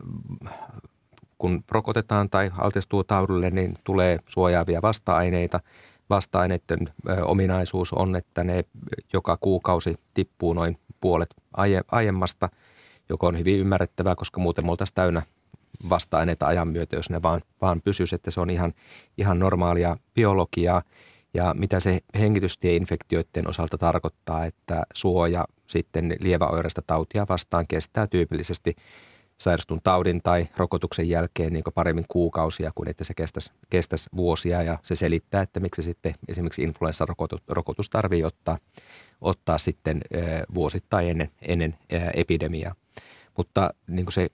kun rokotetaan tai altistuu taudille, niin tulee suojaavia vasta-aineita – vasta-aineiden ominaisuus on, että ne joka kuukausi tippuu noin puolet aiemmasta, joka on hyvin ymmärrettävää, koska muuten me oltaisiin täynnä vasta-aineita ajan myötä, jos ne vaan, vaan pysyisi, että se on ihan, ihan normaalia biologiaa. Ja mitä se hengitystieinfektioiden osalta tarkoittaa, että suoja sitten lieväoireista tautia vastaan kestää tyypillisesti – sairastun taudin tai rokotuksen jälkeen niin paremmin kuukausia kuin että se kestäisi, kestäisi vuosia ja se selittää, että miksi sitten esimerkiksi influenssarokotus tarvii ottaa, ottaa sitten vuosittain ennen, ennen epidemiaa. mutta niin kuin se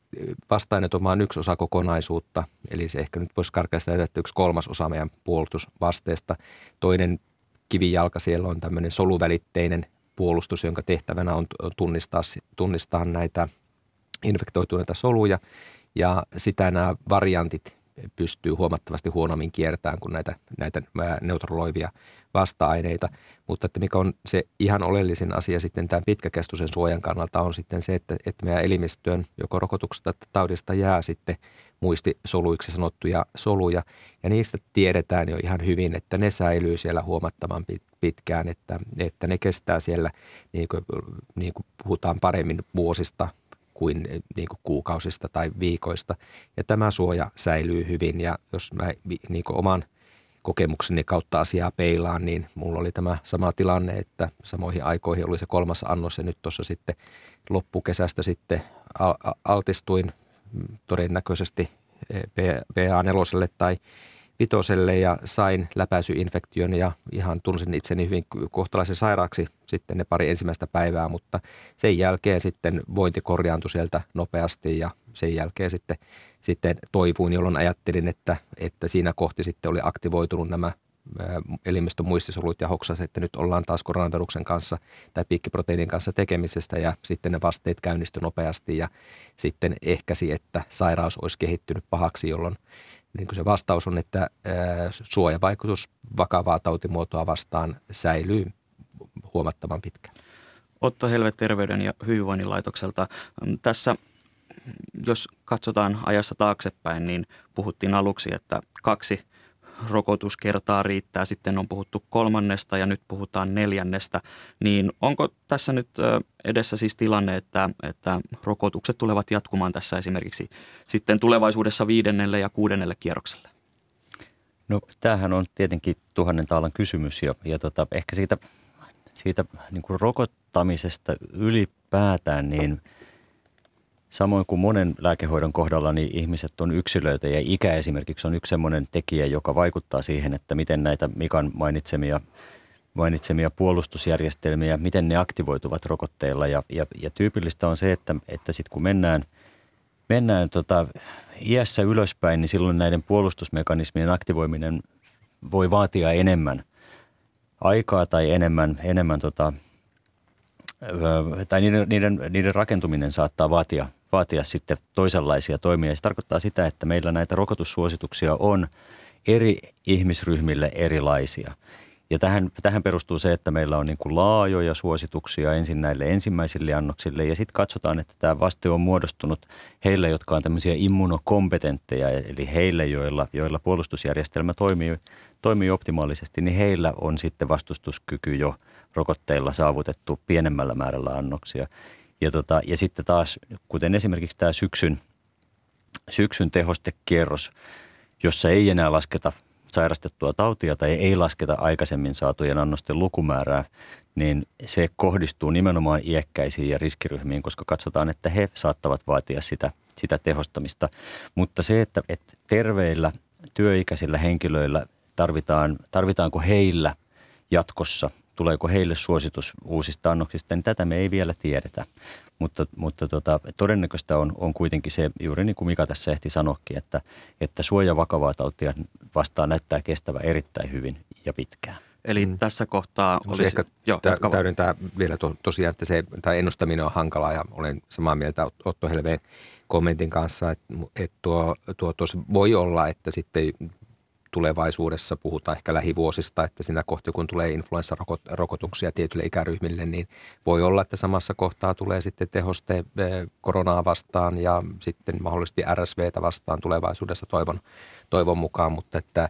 vastainet on vain yksi osa kokonaisuutta, eli se ehkä nyt voisi karkeasti että yksi kolmas osa meidän puolustusvasteesta. Toinen kivijalka siellä on tämmöinen soluvälitteinen puolustus, jonka tehtävänä on tunnistaa, tunnistaa näitä infektoituneita soluja ja sitä nämä variantit pystyy huomattavasti huonommin kiertämään kuin näitä, näitä neutraloivia vasta-aineita. Mutta että mikä on se ihan oleellisin asia sitten tämän pitkäkestoisen suojan kannalta on sitten se, että, että meidän elimistöön joko rokotuksesta tai taudista jää sitten muistisoluiksi sanottuja soluja. Ja niistä tiedetään jo ihan hyvin, että ne säilyy siellä huomattavan pitkään, että, että ne kestää siellä, niin kuin, niin kuin puhutaan paremmin vuosista kuin, niin kuin kuukausista tai viikoista. Ja tämä suoja säilyy hyvin ja jos mä niin kuin oman kokemukseni kautta asiaa peilaan, niin mulla oli tämä sama tilanne, että samoihin aikoihin oli se kolmas annos ja nyt tuossa sitten loppukesästä sitten altistuin todennäköisesti BA4 tai vitoselle ja sain läpäisyinfektion ja ihan tunsin itseni hyvin kohtalaisen sairaaksi sitten ne pari ensimmäistä päivää, mutta sen jälkeen sitten vointi korjaantui sieltä nopeasti ja sen jälkeen sitten, sitten toivuin, jolloin ajattelin, että, että siinä kohti sitten oli aktivoitunut nämä elimistön muistisolut ja hoksas, että nyt ollaan taas koronaviruksen kanssa tai piikkiproteiinin kanssa tekemisestä ja sitten ne vasteet käynnistyi nopeasti ja sitten ehkäsi, että sairaus olisi kehittynyt pahaksi, jolloin niin kuin se vastaus on, että suojavaikutus vakavaa tautimuotoa vastaan säilyy huomattavan pitkä. Otto Helvet Terveyden ja hyvinvoinnin laitokselta. Tässä jos katsotaan ajassa taaksepäin, niin puhuttiin aluksi, että kaksi – rokotuskertaa riittää, sitten on puhuttu kolmannesta ja nyt puhutaan neljännestä, niin onko tässä nyt edessä siis tilanne, että, että rokotukset tulevat jatkumaan tässä esimerkiksi sitten tulevaisuudessa viidennelle ja kuudennelle kierrokselle? No tämähän on tietenkin tuhannen taalan kysymys ja, ja tota, ehkä siitä, siitä niin kuin rokottamisesta ylipäätään, niin – Samoin kuin monen lääkehoidon kohdalla, niin ihmiset on yksilöitä ja ikä esimerkiksi on yksi sellainen tekijä, joka vaikuttaa siihen, että miten näitä Mikan mainitsemia, mainitsemia puolustusjärjestelmiä, miten ne aktivoituvat rokotteilla. Ja, ja, ja tyypillistä on se, että, että sitten kun mennään, mennään tota, iässä ylöspäin, niin silloin näiden puolustusmekanismien aktivoiminen voi vaatia enemmän aikaa tai enemmän, enemmän tota, tai niiden, niiden, niiden rakentuminen saattaa vaatia, vaatia sitten toisenlaisia toimia. Se tarkoittaa sitä, että meillä näitä rokotussuosituksia on eri ihmisryhmille erilaisia. Ja tähän, tähän perustuu se, että meillä on niin kuin laajoja suosituksia ensin näille ensimmäisille annoksille ja sitten katsotaan, että tämä vaste on muodostunut heille, jotka on tämmöisiä immunokompetentteja, eli heille, joilla, joilla puolustusjärjestelmä toimii, toimii optimaalisesti, niin heillä on sitten vastustuskyky jo rokotteilla saavutettu pienemmällä määrällä annoksia. Ja, tota, ja sitten taas, kuten esimerkiksi tämä syksyn, syksyn tehostekierros, jossa ei enää lasketa sairastettua tautia tai ei lasketa aikaisemmin saatujen annosten lukumäärää, niin se kohdistuu nimenomaan iäkkäisiin ja riskiryhmiin, koska katsotaan, että he saattavat vaatia sitä, sitä tehostamista. Mutta se, että, että terveillä työikäisillä henkilöillä tarvitaan, tarvitaanko heillä jatkossa tuleeko heille suositus uusista annoksista, niin tätä me ei vielä tiedetä. Mutta, mutta tota, todennäköistä on, on kuitenkin se, juuri niin kuin Mika tässä ehti sanoikin, että, että suoja vakavaa tautia vastaan näyttää kestävä erittäin hyvin ja pitkään. Eli mm. tässä kohtaa olisi... Ehkä jo, tä- täydentää vielä to, tosiaan, että se tai ennustaminen on hankalaa ja olen samaa mieltä Otto Helveen kommentin kanssa, että, että tuo, tuo tuossa voi olla, että sitten tulevaisuudessa, puhutaan ehkä lähivuosista, että siinä kohti kun tulee influenssarokotuksia tietyille ikäryhmille, niin voi olla, että samassa kohtaa tulee sitten tehoste eh, koronaa vastaan ja sitten mahdollisesti RSVtä vastaan tulevaisuudessa toivon, toivon mukaan, mutta että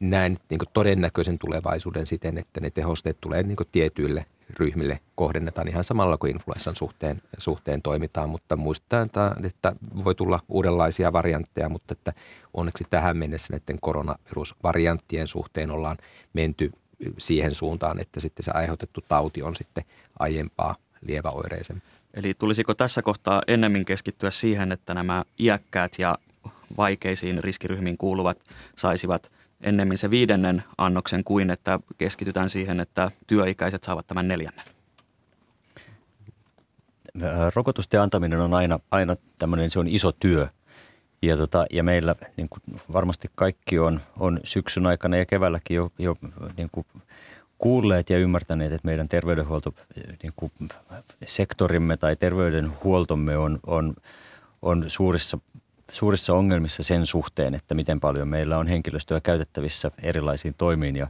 näen niin todennäköisen tulevaisuuden siten, että ne tehosteet tulee niin tietyille ryhmille kohdennetaan ihan samalla kuin influenssan suhteen, suhteen toimitaan, mutta muistetaan, että voi tulla uudenlaisia variantteja, mutta että onneksi tähän mennessä näiden koronavirusvarianttien suhteen ollaan menty siihen suuntaan, että sitten se aiheutettu tauti on sitten aiempaa lieväoireisen. Eli tulisiko tässä kohtaa ennemmin keskittyä siihen, että nämä iäkkäät ja vaikeisiin riskiryhmiin kuuluvat saisivat ennemmin se viidennen annoksen kuin että keskitytään siihen, että työikäiset saavat tämän neljännen? rokotusten antaminen on aina, aina tämmöinen, se on iso työ. Ja, tota, ja meillä niin kuin varmasti kaikki on, on syksyn aikana ja keväälläkin jo, jo niin kuin kuulleet ja ymmärtäneet, että meidän terveydenhuoltosektorimme niin tai terveydenhuoltomme on, on, on suurissa, suurissa ongelmissa sen suhteen, että miten paljon meillä on henkilöstöä käytettävissä erilaisiin toimiin. Ja,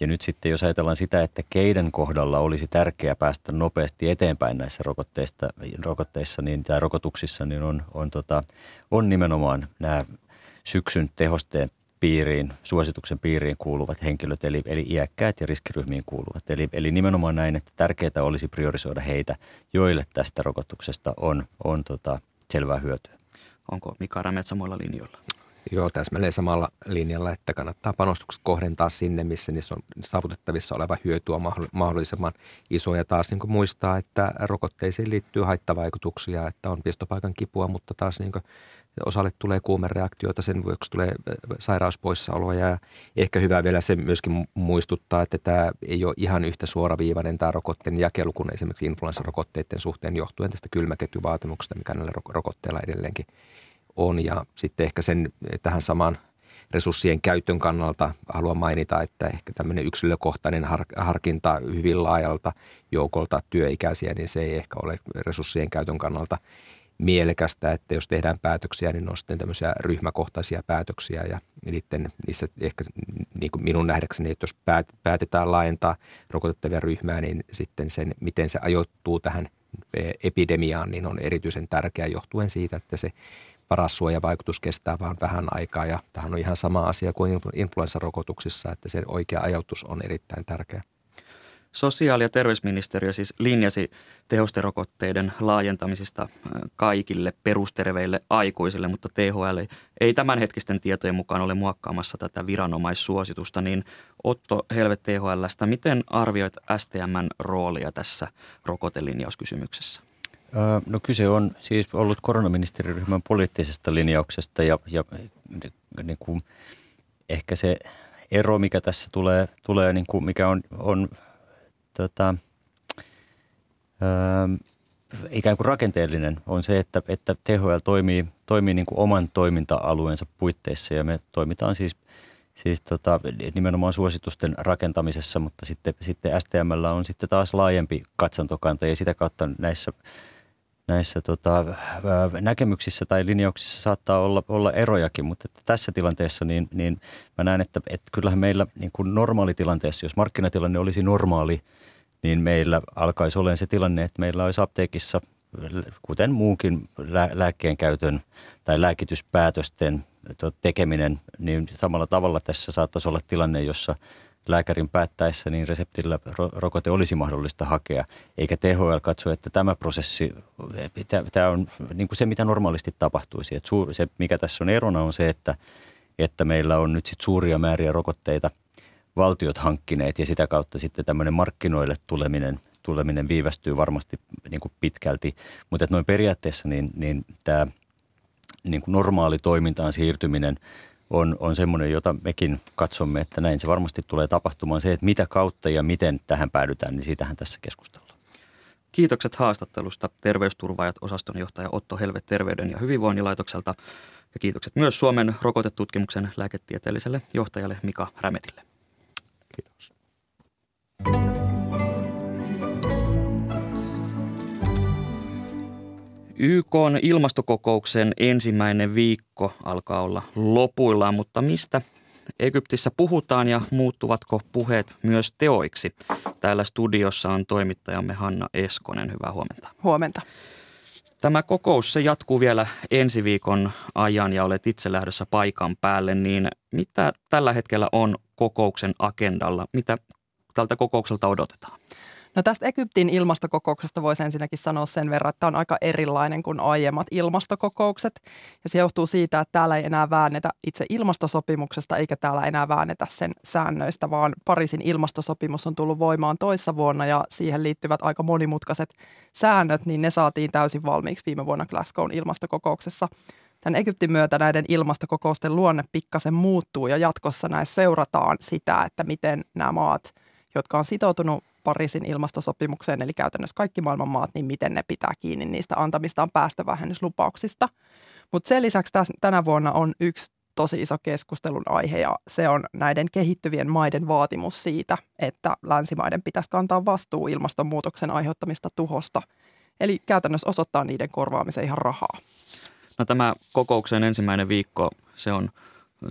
ja nyt sitten jos ajatellaan sitä, että keiden kohdalla olisi tärkeää päästä nopeasti eteenpäin näissä rokotteissa, rokotteissa niin, tai rokotuksissa, niin on, on, tota, on nimenomaan nämä syksyn tehosteen piiriin, suosituksen piiriin kuuluvat henkilöt, eli, eli iäkkäät ja riskiryhmiin kuuluvat. Eli, eli nimenomaan näin, että tärkeää olisi priorisoida heitä, joille tästä rokotuksesta on, on tota, selvää hyötyä. Onko Mika Rämet samoilla linjoilla? Joo, täsmälleen samalla linjalla, että kannattaa panostukset kohdentaa sinne, missä niissä on saavutettavissa oleva hyöty on mahdollisimman iso. Ja taas niin muistaa, että rokotteisiin liittyy haittavaikutuksia, että on pistopaikan kipua, mutta taas niin osalle tulee kuumereaktioita, sen vuoksi tulee sairauspoissaoloja ja ehkä hyvä vielä se myöskin muistuttaa, että tämä ei ole ihan yhtä suoraviivainen tämä rokotteen jakelu kuin esimerkiksi influenssarokotteiden suhteen johtuen tästä kylmäketjuvaatimuksesta, mikä näillä rokotteilla edelleenkin on. Ja sitten ehkä sen tähän samaan resurssien käytön kannalta haluan mainita, että ehkä tämmöinen yksilökohtainen harkinta hyvin laajalta joukolta työikäisiä, niin se ei ehkä ole resurssien käytön kannalta mielekästä, että jos tehdään päätöksiä, niin on sitten tämmöisiä ryhmäkohtaisia päätöksiä ja niiden, niissä ehkä niin kuin minun nähdäkseni, että jos päätetään laajentaa rokotettavia ryhmää, niin sitten sen, miten se ajoittuu tähän epidemiaan, niin on erityisen tärkeää johtuen siitä, että se paras suojavaikutus kestää vain vähän aikaa ja tähän on ihan sama asia kuin influenssarokotuksissa, että se oikea ajoitus on erittäin tärkeä. Sosiaali- ja terveysministeriö siis linjasi tehosterokotteiden laajentamisesta kaikille perusterveille aikuisille, mutta THL ei tämänhetkisten tietojen mukaan ole muokkaamassa tätä viranomaissuositusta. Niin Otto Helvet THLstä, miten arvioit STMn roolia tässä rokotelinjauskysymyksessä? No kyse on siis ollut koronaministeriryhmän poliittisesta linjauksesta ja, ja niin kuin ehkä se ero, mikä tässä tulee, tulee niin kuin mikä on, on tota, ää, ikään kuin rakenteellinen, on se, että, että THL toimii, toimii niin kuin oman toiminta-alueensa puitteissa. Ja me toimitaan siis, siis tota, nimenomaan suositusten rakentamisessa, mutta sitten, sitten STMllä on sitten taas laajempi katsantokanta ja sitä kautta näissä näissä tota, näkemyksissä tai linjauksissa saattaa olla, olla erojakin, mutta että tässä tilanteessa niin, niin mä näen, että, että kyllähän meillä niin kuin normaalitilanteessa, jos markkinatilanne olisi normaali, niin meillä alkaisi olemaan se tilanne, että meillä olisi apteekissa, kuten muunkin lää, lääkkeen käytön tai lääkityspäätösten tekeminen, niin samalla tavalla tässä saattaisi olla tilanne, jossa – lääkärin päättäessä, niin reseptillä rokote olisi mahdollista hakea, eikä THL katso, että tämä prosessi, tämä on niin kuin se, mitä normaalisti tapahtuisi. Että se, mikä tässä on erona, on se, että, että meillä on nyt sit suuria määriä rokotteita valtiot hankkineet ja sitä kautta sitten tämmöinen markkinoille tuleminen, tuleminen viivästyy varmasti niin kuin pitkälti. Mutta noin periaatteessa niin, niin tämä niin kuin normaali toimintaan siirtyminen – on, on semmoinen, jota mekin katsomme, että näin se varmasti tulee tapahtumaan. Se, että mitä kautta ja miten tähän päädytään, niin siitähän tässä keskustellaan. Kiitokset haastattelusta terveysturvaajat osastonjohtaja Otto Helvet Terveyden ja hyvinvoinnilaitokselta ja kiitokset myös Suomen rokotetutkimuksen lääketieteelliselle johtajalle Mika Rämetille. Kiitos. YK on ilmastokokouksen ensimmäinen viikko alkaa olla lopuillaan, mutta mistä Egyptissä puhutaan ja muuttuvatko puheet myös teoiksi? Täällä studiossa on toimittajamme Hanna Eskonen. Hyvää huomenta. Huomenta. Tämä kokous se jatkuu vielä ensi viikon ajan ja olet itse lähdössä paikan päälle, niin mitä tällä hetkellä on kokouksen agendalla? Mitä tältä kokoukselta odotetaan? No tästä Egyptin ilmastokokouksesta voisi ensinnäkin sanoa sen verran, että on aika erilainen kuin aiemmat ilmastokokoukset. Ja se johtuu siitä, että täällä ei enää väännetä itse ilmastosopimuksesta eikä täällä enää väännetä sen säännöistä, vaan Pariisin ilmastosopimus on tullut voimaan toissa vuonna ja siihen liittyvät aika monimutkaiset säännöt, niin ne saatiin täysin valmiiksi viime vuonna Glasgown ilmastokokouksessa. Tämän Egyptin myötä näiden ilmastokokousten luonne pikkasen muuttuu ja jatkossa näissä seurataan sitä, että miten nämä maat – jotka on sitoutunut Pariisin ilmastosopimukseen, eli käytännössä kaikki maailman maat, niin miten ne pitää kiinni niistä antamistaan päästövähennyslupauksista. Mutta sen lisäksi täs, tänä vuonna on yksi tosi iso keskustelun aihe ja se on näiden kehittyvien maiden vaatimus siitä, että länsimaiden pitäisi kantaa vastuu ilmastonmuutoksen aiheuttamista tuhosta. Eli käytännössä osoittaa niiden korvaamiseen ihan rahaa. No tämä kokouksen ensimmäinen viikko, se on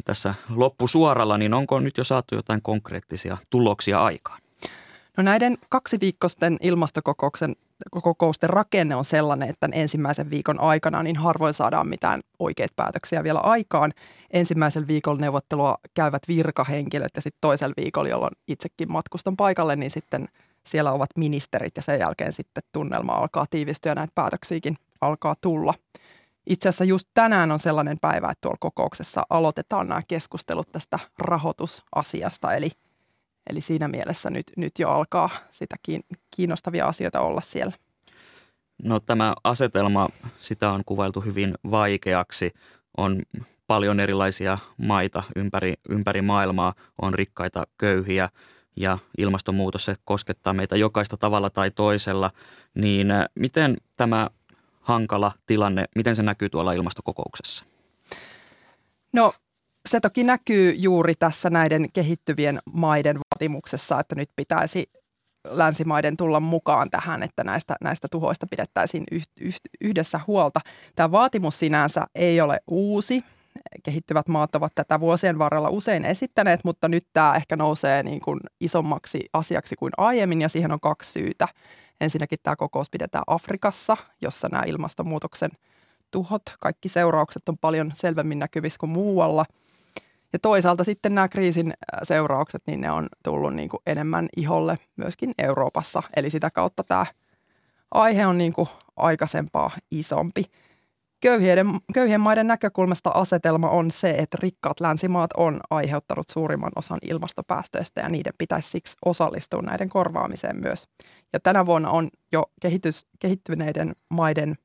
tässä loppusuoralla, niin onko nyt jo saatu jotain konkreettisia tuloksia aikaan? No näiden kaksiviikkoisten ilmastokokouksen kokousten rakenne on sellainen, että ensimmäisen viikon aikana niin harvoin saadaan mitään oikeita päätöksiä vielä aikaan. Ensimmäisellä viikolla neuvottelua käyvät virkahenkilöt ja sitten toisella viikolla, jolloin itsekin matkustan paikalle, niin sitten siellä ovat ministerit ja sen jälkeen sitten tunnelma alkaa tiivistyä ja näitä päätöksiäkin alkaa tulla. Itse asiassa just tänään on sellainen päivä, että tuolla kokouksessa aloitetaan nämä keskustelut tästä rahoitusasiasta, eli, eli siinä mielessä nyt, nyt jo alkaa sitä kiinnostavia asioita olla siellä. No tämä asetelma, sitä on kuvailtu hyvin vaikeaksi. On paljon erilaisia maita ympäri, ympäri maailmaa, on rikkaita, köyhiä ja ilmastonmuutos se koskettaa meitä jokaista tavalla tai toisella. Niin miten tämä hankala tilanne, miten se näkyy tuolla ilmastokokouksessa? No se toki näkyy juuri tässä näiden kehittyvien maiden vaatimuksessa, että nyt pitäisi länsimaiden tulla mukaan tähän, että näistä, näistä tuhoista pidettäisiin yh, yh, yhdessä huolta. Tämä vaatimus sinänsä ei ole uusi. Kehittyvät maat ovat tätä vuosien varrella usein esittäneet, mutta nyt tämä ehkä nousee niin kuin isommaksi asiaksi kuin aiemmin ja siihen on kaksi syytä. Ensinnäkin tämä kokous pidetään Afrikassa, jossa nämä ilmastonmuutoksen tuhot, kaikki seuraukset on paljon selvemmin näkyvissä kuin muualla. Ja toisaalta sitten nämä kriisin seuraukset, niin ne on tullut niin kuin enemmän iholle myöskin Euroopassa. Eli sitä kautta tämä aihe on niin kuin aikaisempaa isompi. Köyhien, köyhien maiden näkökulmasta asetelma on se, että rikkaat länsimaat on aiheuttanut suurimman osan ilmastopäästöistä ja niiden pitäisi siksi osallistua näiden korvaamiseen myös. Ja tänä vuonna on jo kehitys, kehittyneiden maiden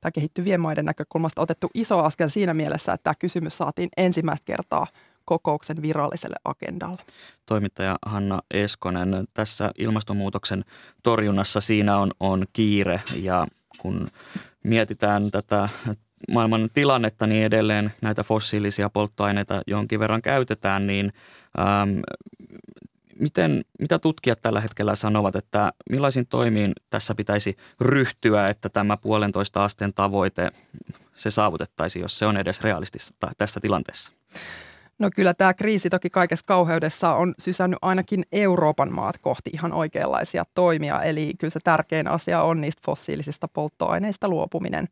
tai kehittyvien maiden näkökulmasta otettu iso askel siinä mielessä, että tämä kysymys saatiin ensimmäistä kertaa kokouksen viralliselle agendalle. Toimittaja Hanna Eskonen, tässä ilmastonmuutoksen torjunnassa siinä on, on kiire ja kun mietitään tätä maailman tilannetta, niin edelleen näitä fossiilisia polttoaineita jonkin verran käytetään, niin ähm, miten, mitä tutkijat tällä hetkellä sanovat, että millaisiin toimiin tässä pitäisi ryhtyä, että tämä puolentoista asteen tavoite se saavutettaisiin, jos se on edes realistista tässä tilanteessa? No kyllä tämä kriisi toki kaikessa kauheudessa on sysännyt ainakin Euroopan maat kohti ihan oikeanlaisia toimia. Eli kyllä se tärkein asia on niistä fossiilisista polttoaineista luopuminen.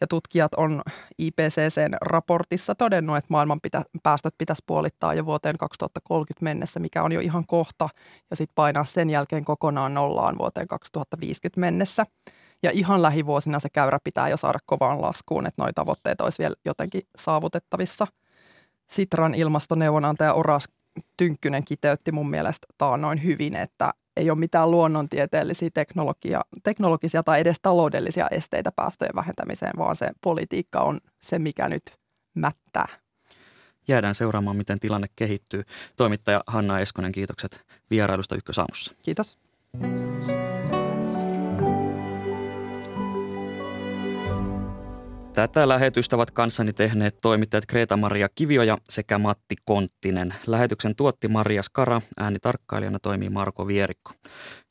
Ja tutkijat on IPCCn raportissa todennut, että maailman pitä, päästöt pitäisi puolittaa jo vuoteen 2030 mennessä, mikä on jo ihan kohta, ja sitten painaa sen jälkeen kokonaan nollaan vuoteen 2050 mennessä. Ja ihan lähivuosina se käyrä pitää jo saada kovaan laskuun, että nuo tavoitteet olisi vielä jotenkin saavutettavissa. Sitran ilmastoneuvonantaja Oras Tynkkynen kiteytti mun mielestä taannoin hyvin, että ei ole mitään luonnontieteellisiä teknologia, teknologisia tai edes taloudellisia esteitä päästöjen vähentämiseen, vaan se politiikka on se, mikä nyt mättää. Jäädään seuraamaan, miten tilanne kehittyy. Toimittaja Hanna Eskonen, kiitokset vierailusta Ykkösaamussa. Kiitos. Tätä lähetystä ovat kanssani tehneet toimittajat Kreta-Maria Kivioja sekä Matti Konttinen. Lähetyksen tuotti Maria Skara, äänitarkkailijana toimii Marko Vierikko.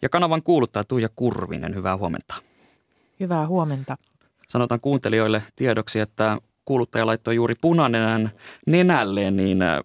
Ja kanavan kuuluttaa Tuija Kurvinen, hyvää huomenta. Hyvää huomenta. Sanotaan kuuntelijoille tiedoksi, että kuuluttaja laittoi juuri punainen nenälle, niin äh,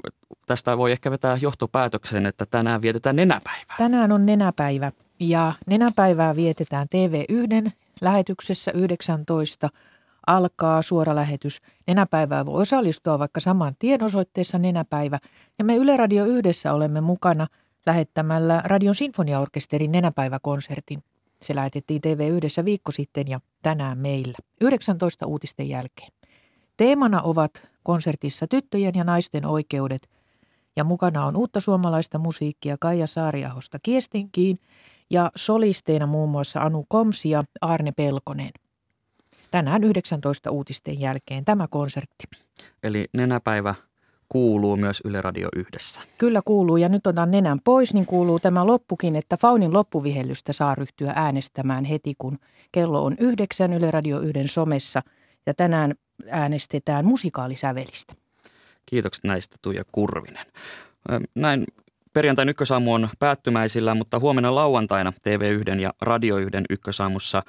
tästä voi ehkä vetää johtopäätöksen, että tänään vietetään nenäpäivää. Tänään on nenäpäivä ja nenäpäivää vietetään TV1 lähetyksessä 19 – alkaa suora lähetys. Nenäpäivää voi osallistua vaikka saman tien osoitteessa Nenäpäivä. Ja me Yle Radio yhdessä olemme mukana lähettämällä Radion Sinfoniaorkesterin Nenäpäiväkonsertin. Se lähetettiin TV yhdessä viikko sitten ja tänään meillä, 19 uutisten jälkeen. Teemana ovat konsertissa tyttöjen ja naisten oikeudet ja mukana on uutta suomalaista musiikkia Kaija Saariahosta Kiestinkiin ja solisteina muun muassa Anu Komsi ja Arne Pelkonen tänään 19 uutisten jälkeen tämä konsertti. Eli nenäpäivä kuuluu myös Yle Radio yhdessä. Kyllä kuuluu ja nyt otan nenän pois, niin kuuluu tämä loppukin, että Faunin loppuvihellystä saa ryhtyä äänestämään heti, kun kello on yhdeksän Yle Radio yhden somessa ja tänään äänestetään musikaalisävelistä. Kiitokset näistä Tuija Kurvinen. Näin perjantain ykkösaamu on päättymäisillä, mutta huomenna lauantaina TV1 ja Radio 1 ykkösaamussa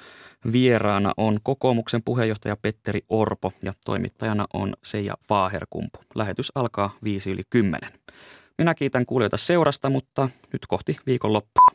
vieraana on kokoomuksen puheenjohtaja Petteri Orpo ja toimittajana on Seija Vaaherkumpu. Lähetys alkaa viisi yli kymmenen. Minä kiitän kuulijoita seurasta, mutta nyt kohti viikonloppua.